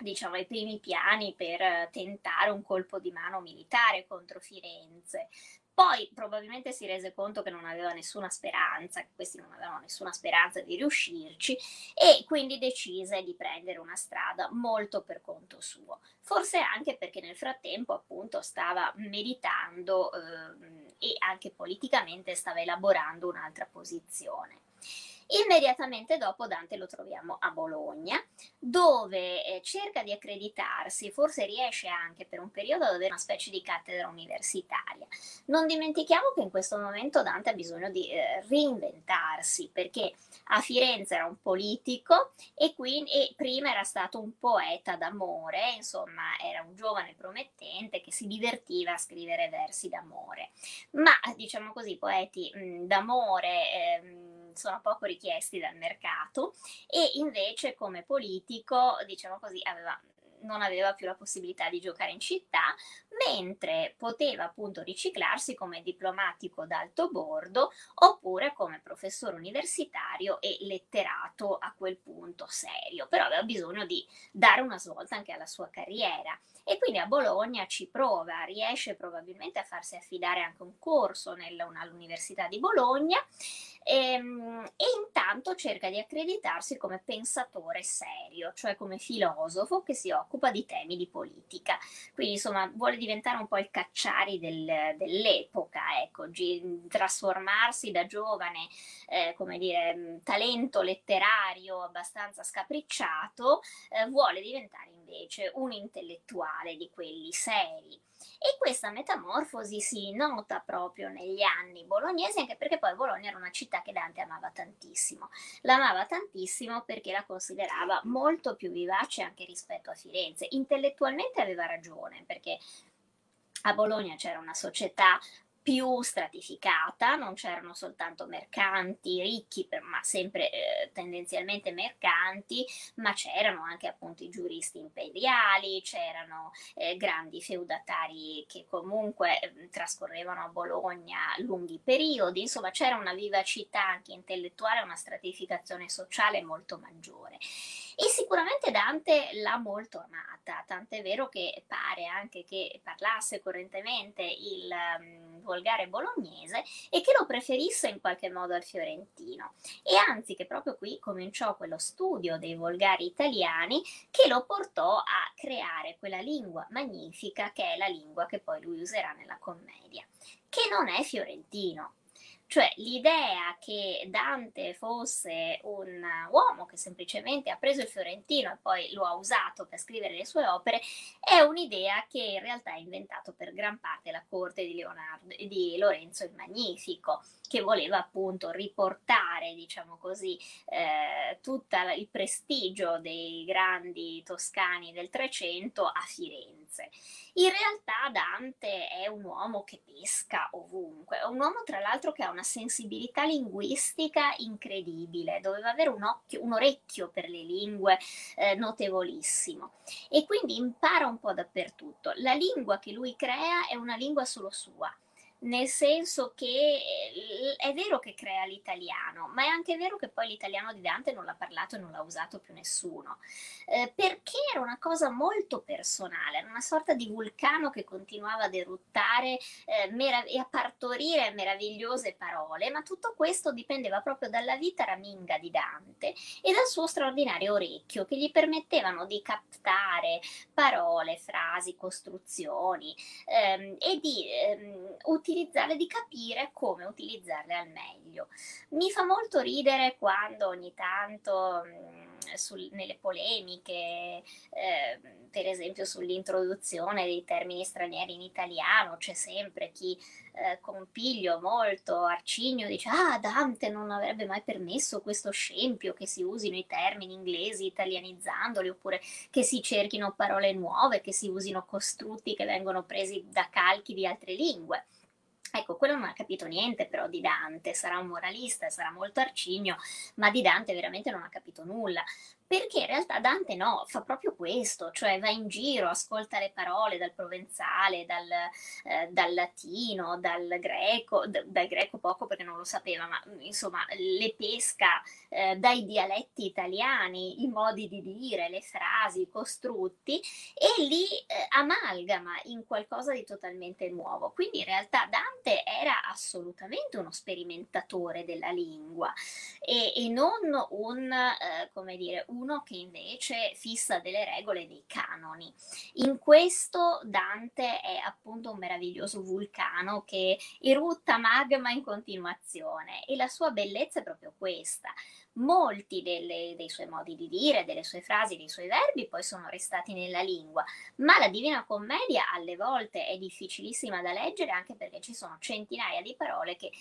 diciamo, ai primi piani per tentare un colpo di mano militare contro Firenze, poi probabilmente si rese conto che non aveva nessuna speranza, che questi non avevano nessuna speranza di riuscirci e quindi decise di prendere una strada molto per conto suo. Forse anche perché nel frattempo appunto stava meditando eh, e anche politicamente stava elaborando un'altra posizione. Immediatamente dopo Dante lo troviamo a Bologna, dove eh, cerca di accreditarsi, forse riesce anche per un periodo ad avere una specie di cattedra universitaria. Non dimentichiamo che in questo momento Dante ha bisogno di eh, reinventarsi, perché a Firenze era un politico e, quindi, e prima era stato un poeta d'amore, insomma era un giovane promettente che si divertiva a scrivere versi d'amore. Ma diciamo così, poeti mh, d'amore... Eh, sono poco richiesti dal mercato e invece come politico, diciamo così, aveva non aveva più la possibilità di giocare in città, mentre poteva appunto riciclarsi come diplomatico d'alto bordo oppure come professore universitario e letterato a quel punto serio, però aveva bisogno di dare una svolta anche alla sua carriera. E quindi a Bologna ci prova, riesce probabilmente a farsi affidare anche un corso all'Università di Bologna e, ehm, e, intanto cerca di accreditarsi come pensatore serio, cioè come filosofo che si occupa di temi di politica. Quindi insomma vuole diventare un po' il cacciari del, dell'epoca, ecco, gi- trasformarsi da giovane, eh, come dire, talento letterario abbastanza scapricciato, eh, vuole diventare invece un intellettuale di quelli seri. E questa metamorfosi si nota proprio negli anni bolognesi, anche perché poi Bologna era una città che Dante amava tantissimo. L'amava tantissimo perché la considerava molto più vivace anche rispetto a Firenze. Intellettualmente aveva ragione, perché a Bologna c'era una società più stratificata, non c'erano soltanto mercanti ricchi, ma sempre eh, tendenzialmente mercanti, ma c'erano anche appunto i giuristi imperiali, c'erano eh, grandi feudatari che comunque eh, trascorrevano a Bologna lunghi periodi, insomma c'era una vivacità anche intellettuale, una stratificazione sociale molto maggiore. E sicuramente Dante l'ha molto amata, tant'è vero che pare anche che parlasse correntemente il um, volgare bolognese e che lo preferisse in qualche modo al fiorentino. E anzi che proprio qui cominciò quello studio dei volgari italiani che lo portò a creare quella lingua magnifica che è la lingua che poi lui userà nella commedia, che non è fiorentino, cioè l'idea che Dante fosse un uomo che semplicemente ha preso il fiorentino e poi lo ha usato per scrivere le sue opere è un'idea che in realtà ha inventato per gran parte la corte di, Leonardo, di Lorenzo il Magnifico, che voleva appunto riportare, diciamo così, eh, tutto il prestigio dei grandi toscani del Trecento a Firenze. In realtà Dante è un uomo che pesca ovunque, un uomo tra l'altro che ha una sensibilità linguistica incredibile, doveva avere un, occhio, un orecchio per le lingue eh, notevolissimo e quindi impara un po' dappertutto. La lingua che lui crea è una lingua solo sua nel senso che eh, è vero che crea l'italiano, ma è anche vero che poi l'italiano di Dante non l'ha parlato e non l'ha usato più nessuno, eh, perché era una cosa molto personale, era una sorta di vulcano che continuava ad eruttare eh, merav- e a partorire meravigliose parole, ma tutto questo dipendeva proprio dalla vita raminga di Dante e dal suo straordinario orecchio che gli permettevano di captare parole, frasi, costruzioni ehm, e di ehm, utilizzare utilizzarle, di capire come utilizzarle al meglio. Mi fa molto ridere quando ogni tanto mh, sul, nelle polemiche, eh, per esempio sull'introduzione dei termini stranieri in italiano, c'è sempre chi eh, con piglio molto arcigno dice ah Dante non avrebbe mai permesso questo scempio che si usino i termini inglesi italianizzandoli oppure che si cerchino parole nuove, che si usino costrutti che vengono presi da calchi di altre lingue. Ecco, quello non ha capito niente però di Dante, sarà un moralista, sarà molto arcigno, ma di Dante veramente non ha capito nulla perché in realtà Dante no, fa proprio questo, cioè va in giro, ascolta le parole dal provenzale, dal, eh, dal latino, dal greco, d- dal greco poco perché non lo sapeva, ma insomma le pesca eh, dai dialetti italiani, i modi di dire, le frasi, i costrutti e li eh, amalgama in qualcosa di totalmente nuovo. Quindi in realtà Dante era assolutamente uno sperimentatore della lingua e, e non un, eh, come dire, un uno che invece fissa delle regole, dei canoni. In questo Dante è appunto un meraviglioso vulcano che erutta magma in continuazione e la sua bellezza è proprio questa. Molti delle, dei suoi modi di dire, delle sue frasi, dei suoi verbi poi sono restati nella lingua, ma la Divina Commedia alle volte è difficilissima da leggere anche perché ci sono centinaia di parole che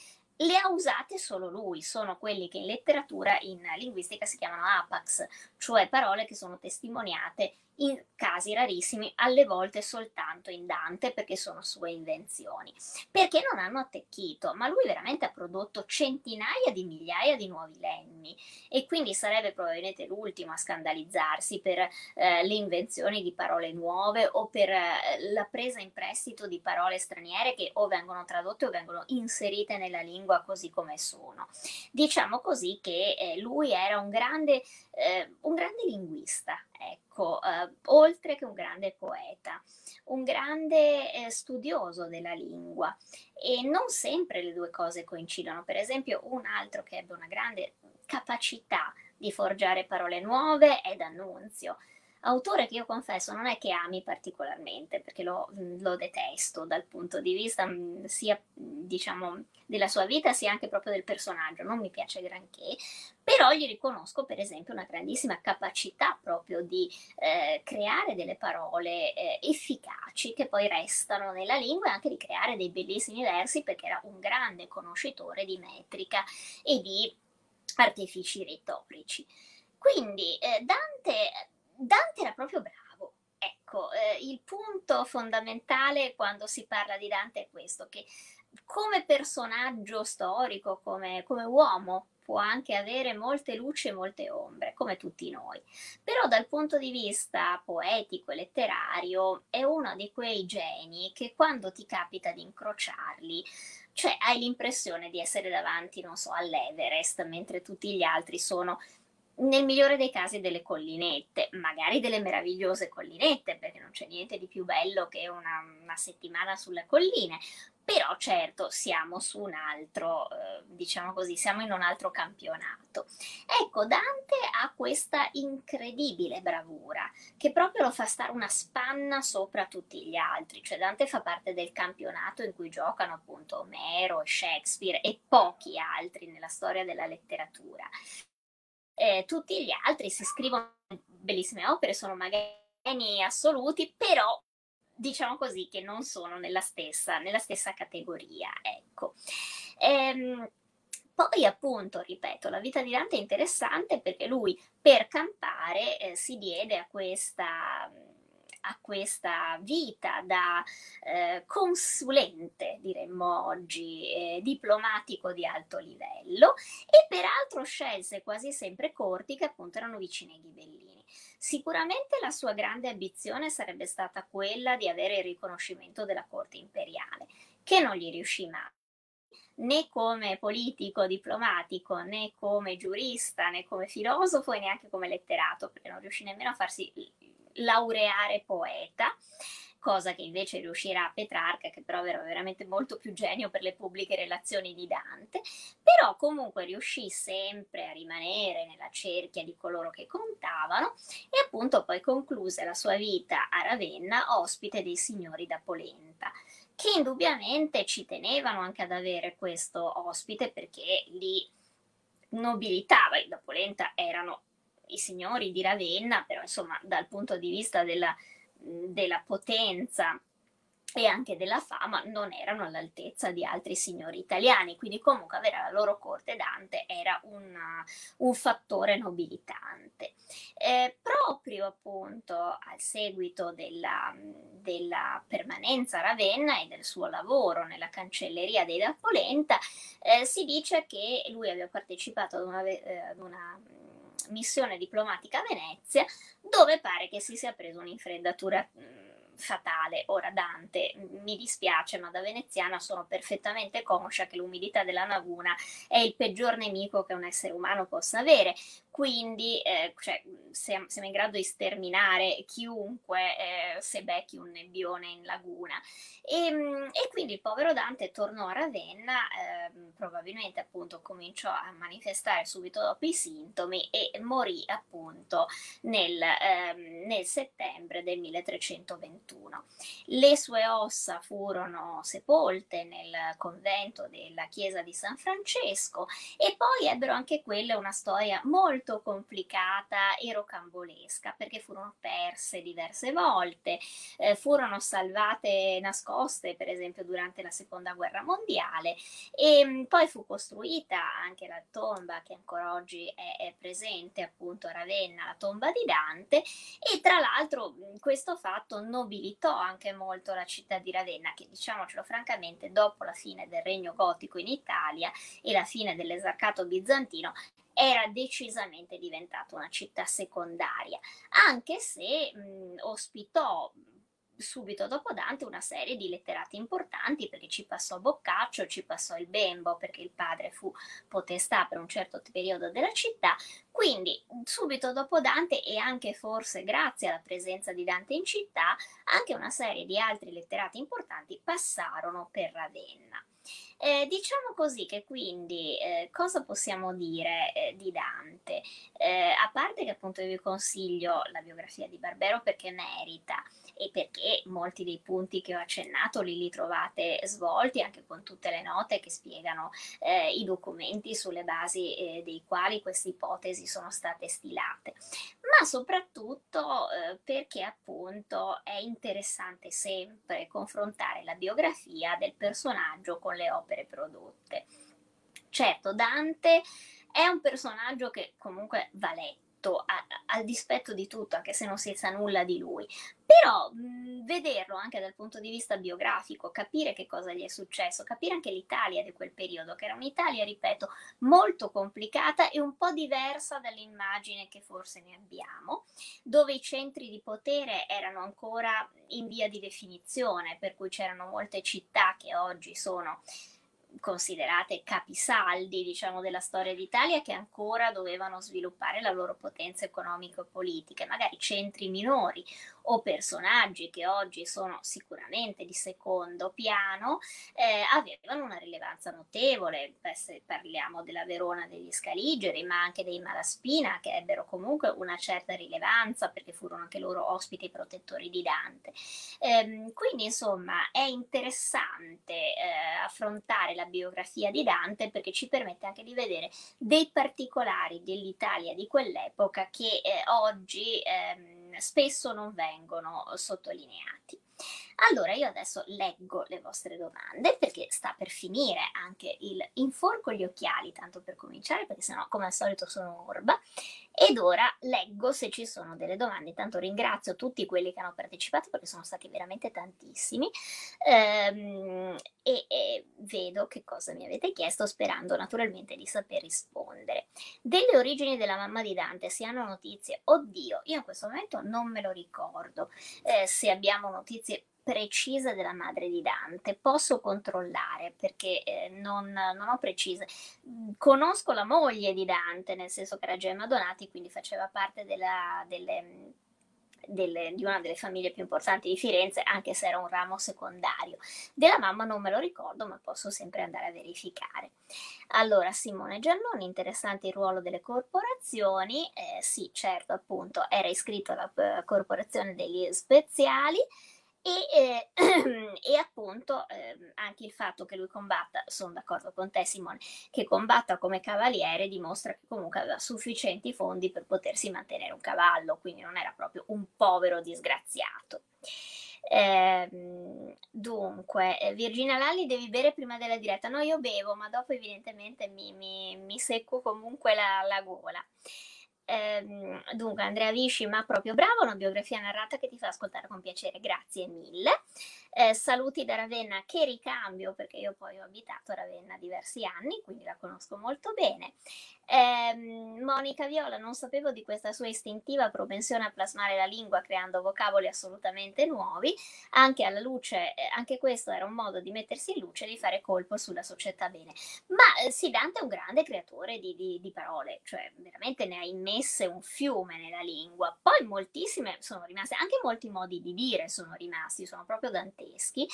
le ha usate solo lui, sono quelli che in letteratura, in linguistica si chiamano apax, cioè parole che sono testimoniate in casi rarissimi, alle volte soltanto in Dante perché sono sue invenzioni, perché non hanno attecchito, ma lui veramente ha prodotto centinaia di migliaia di nuovi lemmi e quindi sarebbe probabilmente l'ultimo a scandalizzarsi per eh, le invenzioni di parole nuove o per eh, la presa in prestito di parole straniere che o vengono tradotte o vengono inserite nella lingua così come sono. Diciamo così che eh, lui era un grande, eh, un grande linguista, ecco, eh, oltre che un grande poeta, un grande eh, studioso della lingua e non sempre le due cose coincidono. Per esempio, un altro che ebbe una grande capacità di forgiare parole nuove è D'Annunzio autore che io confesso non è che ami particolarmente perché lo, lo detesto dal punto di vista mm, sia diciamo della sua vita sia anche proprio del personaggio non mi piace granché però gli riconosco per esempio una grandissima capacità proprio di eh, creare delle parole eh, efficaci che poi restano nella lingua e anche di creare dei bellissimi versi perché era un grande conoscitore di metrica e di artifici retorici. Quindi eh, Dante Dante era proprio bravo. Ecco, eh, il punto fondamentale quando si parla di Dante è questo, che come personaggio storico, come, come uomo, può anche avere molte luci e molte ombre, come tutti noi. Però dal punto di vista poetico e letterario è uno di quei geni che quando ti capita di incrociarli, cioè hai l'impressione di essere davanti, non so, all'Everest, mentre tutti gli altri sono nel migliore dei casi delle collinette, magari delle meravigliose collinette, perché non c'è niente di più bello che una, una settimana sulle colline, però certo siamo su un altro, eh, diciamo così, siamo in un altro campionato. Ecco, Dante ha questa incredibile bravura che proprio lo fa stare una spanna sopra tutti gli altri, cioè Dante fa parte del campionato in cui giocano appunto Omero e Shakespeare e pochi altri nella storia della letteratura. Eh, tutti gli altri si scrivono bellissime opere, sono magari assoluti, però diciamo così, che non sono nella stessa, nella stessa categoria. Ecco. Ehm, poi appunto, ripeto, la vita di Dante è interessante perché lui per campare eh, si diede a questa a questa vita da eh, consulente, diremmo oggi, eh, diplomatico di alto livello e peraltro scelse quasi sempre corti che appunto erano vicini ai ghibellini. Sicuramente la sua grande ambizione sarebbe stata quella di avere il riconoscimento della corte imperiale, che non gli riuscì mai né come politico, diplomatico, né come giurista, né come filosofo e neanche come letterato, perché non riuscì nemmeno a farsi laureare poeta, cosa che invece riuscirà Petrarca, che però era veramente molto più genio per le pubbliche relazioni di Dante, però comunque riuscì sempre a rimanere nella cerchia di coloro che contavano e appunto poi concluse la sua vita a Ravenna ospite dei signori da Polenta che indubbiamente ci tenevano anche ad avere questo ospite perché li nobilitava, i da Polenta erano i signori di Ravenna, però insomma dal punto di vista della, della potenza e anche della fama non erano all'altezza di altri signori italiani, quindi comunque avere la loro corte Dante era una, un fattore nobilitante. Eh, proprio appunto al seguito della, della, permanenza a Ravenna e del suo lavoro nella cancelleria dei Da Polenta, eh, si dice che lui aveva partecipato ad una, eh, ad una missione diplomatica a Venezia, dove pare che si sia preso un'infreddatura fatale. Ora Dante, mi dispiace, ma da veneziana sono perfettamente conscia che l'umidità della laguna è il peggior nemico che un essere umano possa avere quindi eh, cioè, siamo, in grado di sterminare chiunque eh, se becchi un nebbione in laguna. E, ehm, e, quindi il povero Dante tornò a Ravenna, eh, probabilmente appunto cominciò a manifestare subito dopo i sintomi e morì appunto nel, ehm, nel settembre del 1321. Le sue ossa furono sepolte nel convento della chiesa di San Francesco e poi ebbero anche quelle una storia molto complicata e rocambolesca perché furono perse diverse volte, eh, furono salvate nascoste per esempio durante la seconda guerra mondiale e mh, mm, poi fu costruita anche la tomba che ancora oggi è, è presente appunto a Ravenna, la tomba di Dante e tra l'altro questo fatto nobilitò anche molto la città di Ravenna che diciamocelo francamente dopo la fine del regno gotico in Italia e la fine dell'esarcato bizantino era decisamente diventata una città secondaria, anche se mh, ospitò subito dopo Dante una serie di letterati importanti perché ci passò Boccaccio, ci passò il Bembo perché il padre fu potestà per un certo periodo della città, quindi subito dopo Dante e anche forse grazie alla presenza di Dante in città, anche una serie di altri letterati importanti passarono per Ravenna. Eh, diciamo così che quindi eh, cosa possiamo dire eh, di Dante? Eh, a parte che appunto vi consiglio la biografia di Barbero perché merita e perché molti dei punti che ho accennato li, li trovate svolti anche con tutte le note che spiegano eh, i documenti sulle basi eh, dei quali queste ipotesi sono state stilate, ma soprattutto perché appunto è interessante sempre confrontare la biografia del personaggio con le opere prodotte. Certo, Dante è un personaggio che comunque va letto, a, al dispetto di tutto, anche se non si sa nulla di lui. Però mh, vederlo anche dal punto di vista biografico, capire che cosa gli è successo, capire anche l'Italia di quel periodo, che era un'Italia, ripeto, molto complicata e un po' diversa dall'immagine che forse ne abbiamo, dove i centri di potere erano ancora in via di definizione, per cui c'erano molte città che oggi sono considerate capisaldi, diciamo, della storia d'Italia che ancora dovevano sviluppare la loro potenza economico-politica, magari centri minori o personaggi che oggi sono sicuramente di secondo piano, eh, avevano una rilevanza notevole, se parliamo della Verona degli Scaligeri, ma anche dei Malaspina, che ebbero comunque una certa rilevanza perché furono anche loro ospiti protettori di Dante. Eh, quindi, insomma, è interessante eh, affrontare la biografia di Dante perché ci permette anche di vedere dei particolari dell'Italia di quell'epoca che eh, oggi ehm, spesso non vengono sottolineati. Allora io adesso leggo le vostre domande perché sta per finire anche il inforco gli occhiali, tanto per cominciare, perché sennò come al solito sono orba. Ed ora leggo se ci sono delle domande. Intanto ringrazio tutti quelli che hanno partecipato perché sono stati veramente tantissimi ehm, e, e vedo che cosa mi avete chiesto sperando naturalmente di saper rispondere. Delle origini della mamma di Dante si hanno notizie? Oddio, io in questo momento non me lo ricordo. Eh, se abbiamo notizie precise della madre di Dante, posso controllare perché eh, non, non, ho precise. Conosco la moglie di Dante, nel senso che era Gemma Donati, quindi faceva parte della, delle, delle, di una delle famiglie più importanti di Firenze, anche se era un ramo secondario. Della mamma non me lo ricordo, ma posso sempre andare a verificare. Allora, Simone Giannoni, interessante il ruolo delle corporazioni. Eh, sì, certo, appunto, era iscritto alla uh, corporazione degli speziali. E, eh, e, appunto eh, anche il fatto che lui combatta, sono d'accordo con te Simone, che combatta come cavaliere dimostra che comunque aveva sufficienti fondi per potersi mantenere un cavallo, quindi non era proprio un povero disgraziato. Eh, dunque, Virginia Lalli devi bere prima della diretta? No, io bevo, ma dopo evidentemente mi, mi, mi secco comunque la, la gola. Ehm, dunque, Andrea Visci, ma proprio bravo, una biografia narrata che ti fa ascoltare con piacere, grazie mille. Eh, saluti da Ravenna, che ricambio, perché io poi ho abitato a Ravenna diversi anni, quindi la conosco molto bene. Eh, Monica Viola, non sapevo di questa sua istintiva propensione a plasmare la lingua creando vocaboli assolutamente nuovi, anche alla luce, eh, anche questo era un modo di mettersi in luce e di fare colpo sulla società bene. Ma eh, sì, Dante è un grande creatore di, di, di parole, cioè veramente ne ha immesse un fiume nella lingua. Poi moltissime sono rimaste, anche molti modi di dire sono rimasti, sono proprio danteschi,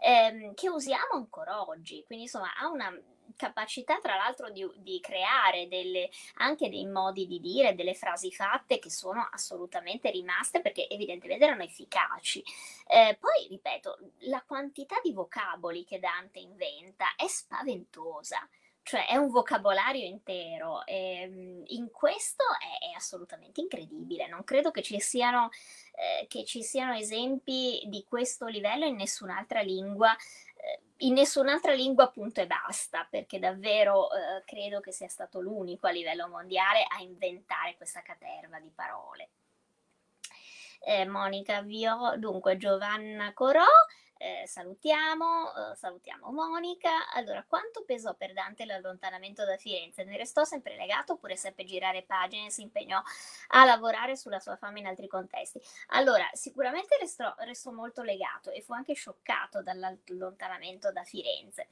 ehm, che usiamo ancora oggi. Quindi insomma ha una capacità tra l'altro di, di creare delle, anche dei modi di dire, delle frasi fatte che sono assolutamente rimaste perché evidentemente erano efficaci. Eh, poi, ripeto, la quantità di vocaboli che Dante inventa è spaventosa cioè è un vocabolario intero e ehm, in questo è, è, assolutamente incredibile. Non credo che ci, siano, eh, che ci siano esempi di questo livello in nessun'altra lingua eh, in nessun'altra lingua punto e basta, perché davvero eh, credo che sia stato l'unico a livello mondiale a inventare questa caterva di parole. Eh, Monica Vio, dunque Giovanna Corò, eh, salutiamo, eh, salutiamo Monica. Allora, quanto pesò per Dante l'allontanamento da Firenze? Ne restò sempre legato oppure seppe girare pagine e si impegnò a lavorare sulla sua fama in altri contesti? Allora, sicuramente restò, restò molto legato e fu anche scioccato dall'allontanamento da Firenze.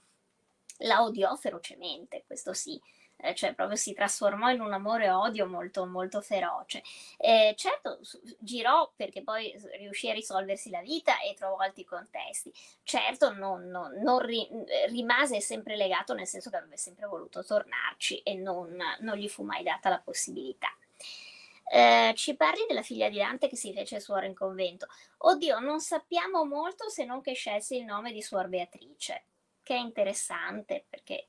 La odiò ferocemente, questo sì eh, cioè proprio si trasformò in un amore odio molto molto feroce. Eh, certo, girò perché poi riuscì a risolversi la vita e trovò altri contesti. Certo, non, non, non ri, rimase sempre legato nel senso che avrebbe sempre voluto tornarci e non, non gli fu mai data la possibilità. Eh, ci parli della figlia di Dante che si fece suora in convento. Oddio, non sappiamo molto se non che scelse il nome di Suor Beatrice, che è interessante perché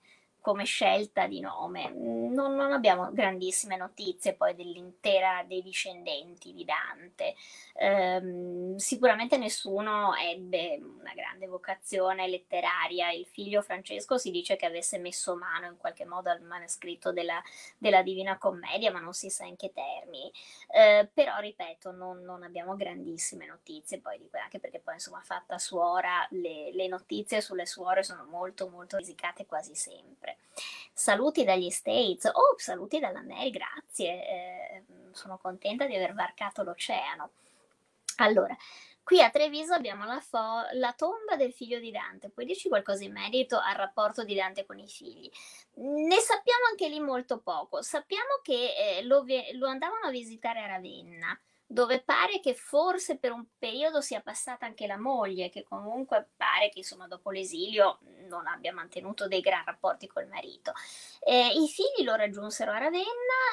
come scelta di nome. Non, non, abbiamo grandissime notizie poi dell'intera dei discendenti di Dante. Ehm, sicuramente nessuno ebbe una grande vocazione letteraria. Il figlio Francesco si dice che avesse messo mano in qualche modo al manoscritto della, della Divina Commedia, ma non si sa in che termini. Ehm, però, ripeto, non, non, abbiamo grandissime notizie poi di anche perché poi insomma fatta suora, le, le notizie sulle suore sono molto molto risicate quasi sempre. Saluti dagli States, oh, saluti dall'America, grazie, eh, sono contenta di aver varcato l'oceano. Allora, Qui a Treviso abbiamo la, fo- la, tomba del figlio di Dante. Puoi dirci qualcosa in merito al rapporto di Dante con i figli? Ne sappiamo anche lì molto poco. Sappiamo che eh, lo, ve- lo andavano a visitare a Ravenna dove pare che forse per un periodo sia passata anche la moglie, che comunque pare che insomma dopo l'esilio non abbia mantenuto dei gran rapporti col marito. Eh, I figli lo raggiunsero a Ravenna,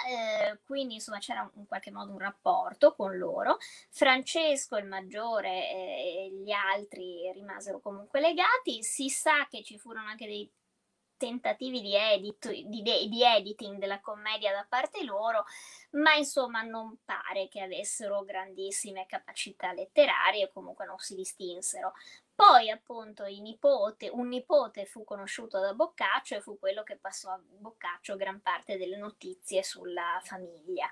eh, quindi insomma c'era in qualche modo un rapporto con loro. Francesco, il maggiore, eh, e gli altri rimasero comunque legati. Si sa che ci furono anche dei tentativi di, edit, di, di, editing della commedia da parte loro, ma insomma non pare che avessero grandissime capacità letterarie, comunque non si distinsero. Poi appunto nipote, un nipote fu conosciuto da Boccaccio e fu quello che passò a Boccaccio gran parte delle notizie sulla famiglia.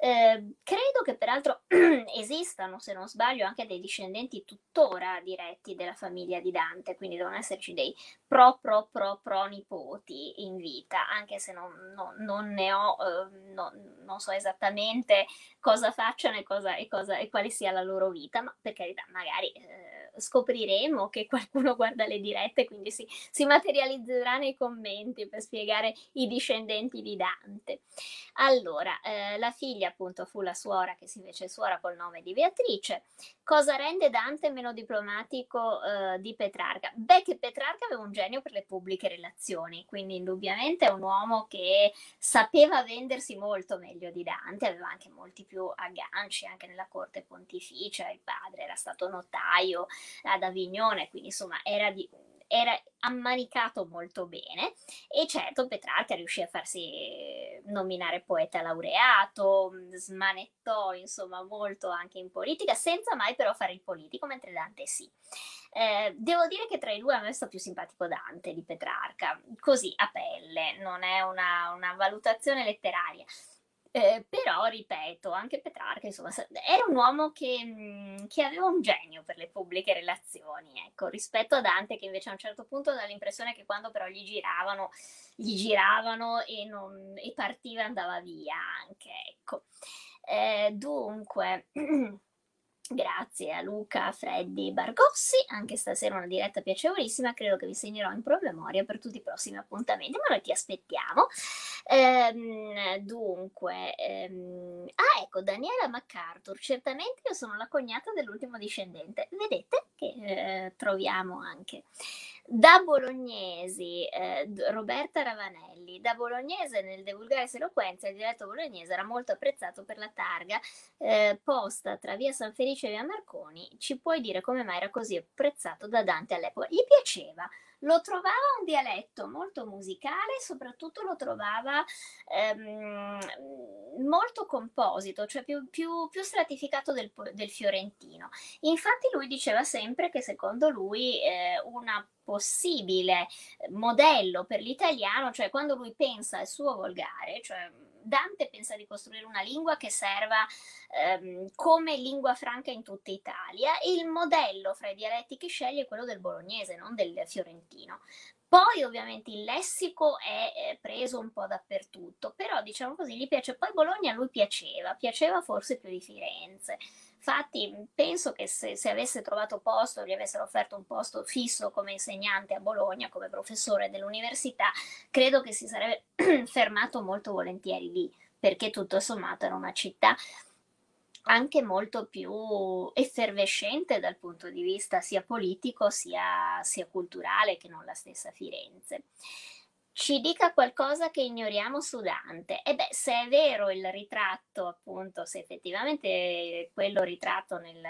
Eh, credo che peraltro esistano, se non sbaglio, anche dei discendenti tuttora diretti della famiglia di Dante, quindi devono esserci dei pro pro pro pro nipoti in vita, anche se non, non, non ne ho, eh, no, non so esattamente cosa facciano e, cosa, e, cosa, e, quale sia la loro vita, ma per carità, magari eh, scopriremo che qualcuno guarda le dirette, quindi si, si materializzerà nei commenti per spiegare i discendenti di Dante. Allora, eh, la figlia appunto fu la suora che si fece suora col nome di Beatrice. Cosa rende Dante meno diplomatico eh, di Petrarca? Beh, che Petrarca aveva un genio per le pubbliche relazioni, quindi indubbiamente è un uomo che sapeva vendersi molto meglio di Dante, aveva anche molti più agganci anche nella corte pontificia, il padre era stato notaio ad Avignone, quindi insomma era di era ammanicato molto bene e certo Petrarca riuscì a farsi nominare poeta laureato, smanettò insomma molto anche in politica senza mai però fare il politico, mentre Dante sì. Eh, devo dire che tra i due a me sta più simpatico Dante di Petrarca, così a pelle, non è una, una valutazione letteraria. Eh, però, ripeto, anche Petrarca, insomma, era un uomo che, mm, che, aveva un genio per le pubbliche relazioni, ecco, rispetto a Dante che invece a un certo punto dà l'impressione che quando però gli giravano, gli giravano e, non, e partiva andava via anche, ecco. Eh, dunque... Grazie a Luca, Freddy, Bargossi, anche stasera una diretta piacevolissima, credo che vi segnerò in promemoria per tutti i prossimi appuntamenti, ma noi ti aspettiamo. Ehm, dunque, ehm, ah ecco, Daniela MacArthur, certamente io sono la cognata dell'ultimo discendente, vedete che eh, troviamo anche. Da bolognesi, eh, Roberta Ravanelli, da bolognese nel De Vulgaris Eloquenza, il dialetto bolognese era molto apprezzato per la targa eh, posta tra via San Felice e via Marconi. Ci puoi dire come mai era così apprezzato da Dante all'epoca? Gli piaceva, lo trovava un dialetto molto musicale soprattutto lo trovava ehm, molto composito, cioè più, più, più stratificato del, del, fiorentino. Infatti lui diceva sempre che secondo lui eh, una possibile modello per l'italiano, cioè quando lui pensa al suo volgare, cioè Dante pensa di costruire una lingua che serva ehm, come lingua franca in tutta Italia il modello fra i dialetti che sceglie è quello del bolognese, non del fiorentino. Poi ovviamente il lessico è preso un po' dappertutto, però diciamo così gli piace. Poi Bologna a lui piaceva, piaceva forse più di Firenze. Infatti penso che se, se, avesse trovato posto, gli avessero offerto un posto fisso come insegnante a Bologna, come professore dell'università, credo che si sarebbe fermato molto volentieri lì, perché tutto sommato era una città anche molto più effervescente dal punto di vista sia politico sia, sia culturale che non la stessa Firenze ci dica qualcosa che ignoriamo su Dante. E beh, se è vero il ritratto, appunto, se effettivamente quello ritratto nel,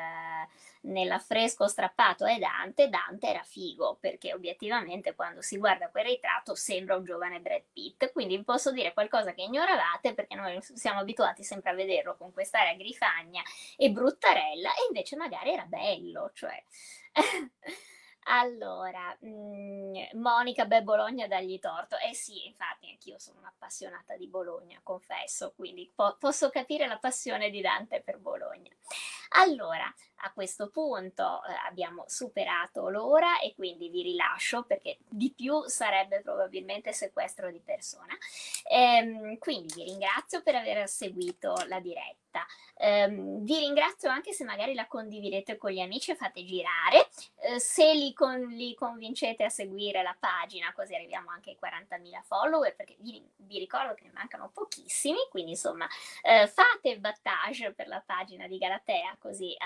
nell'affresco strappato è Dante, Dante era figo, perché obiettivamente quando si guarda quel ritratto sembra un giovane Brad Pitt. Quindi vi posso dire qualcosa che ignoravate, perché noi siamo abituati sempre a vederlo con quest'area grifagna e bruttarella, e invece magari era bello, cioè... Allora, mh, mm, Monica, beh, Bologna dagli torto. Eh sì, infatti, anch'io sono un'appassionata di Bologna, confesso, quindi po- posso capire la passione di Dante per Bologna. Allora, a questo punto eh, abbiamo superato l'ora e quindi vi rilascio perché di più sarebbe probabilmente sequestro di persona. Ehm, quindi vi ringrazio per aver seguito la diretta. Ehm, vi ringrazio anche se magari la condividete con gli amici e fate girare. Eh, se li, con, li, convincete a seguire la pagina, così arriviamo anche ai 40.000 follower, perché vi, vi ricordo che ne mancano pochissimi, quindi insomma eh, fate il battage per la pagina di Galatea, così eh,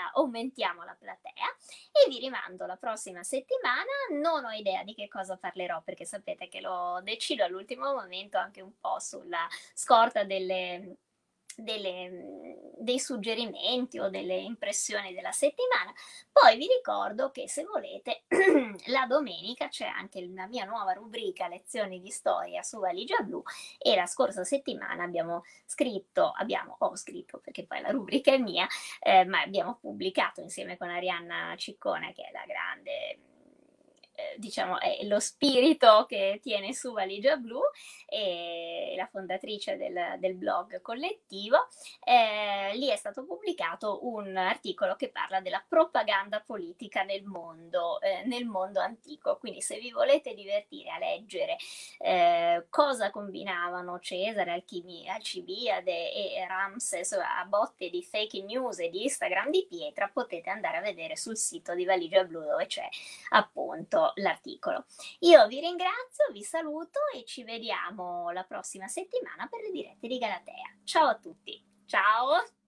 aumentiamo la platea. E vi rimando la prossima settimana. Non ho idea di che cosa parlerò, perché sapete che lo decido all'ultimo momento anche un po' sulla scorta delle delle, dei suggerimenti o delle impressioni della settimana. Poi vi ricordo che se volete la domenica c'è anche la mia nuova rubrica lezioni di storia su Valigia Blu e la scorsa settimana abbiamo scritto, abbiamo, ho scritto perché poi la rubrica è mia, eh, ma abbiamo pubblicato insieme con Arianna Ciccone che è la grande diciamo, è lo spirito che tiene su Valigia Blu e la fondatrice del, del blog collettivo. Eh, lì è stato pubblicato un articolo che parla della propaganda politica nel mondo, eh, nel mondo antico. Quindi se vi volete divertire a leggere eh, cosa combinavano Cesare, Alchimi, Alcibiade e Ramses a botte di fake news e di Instagram di pietra, potete andare a vedere sul sito di Valigia Blu dove c'è appunto l'articolo. Io vi ringrazio, vi saluto e ci vediamo la prossima settimana per le dirette di Galatea. Ciao a tutti, ciao!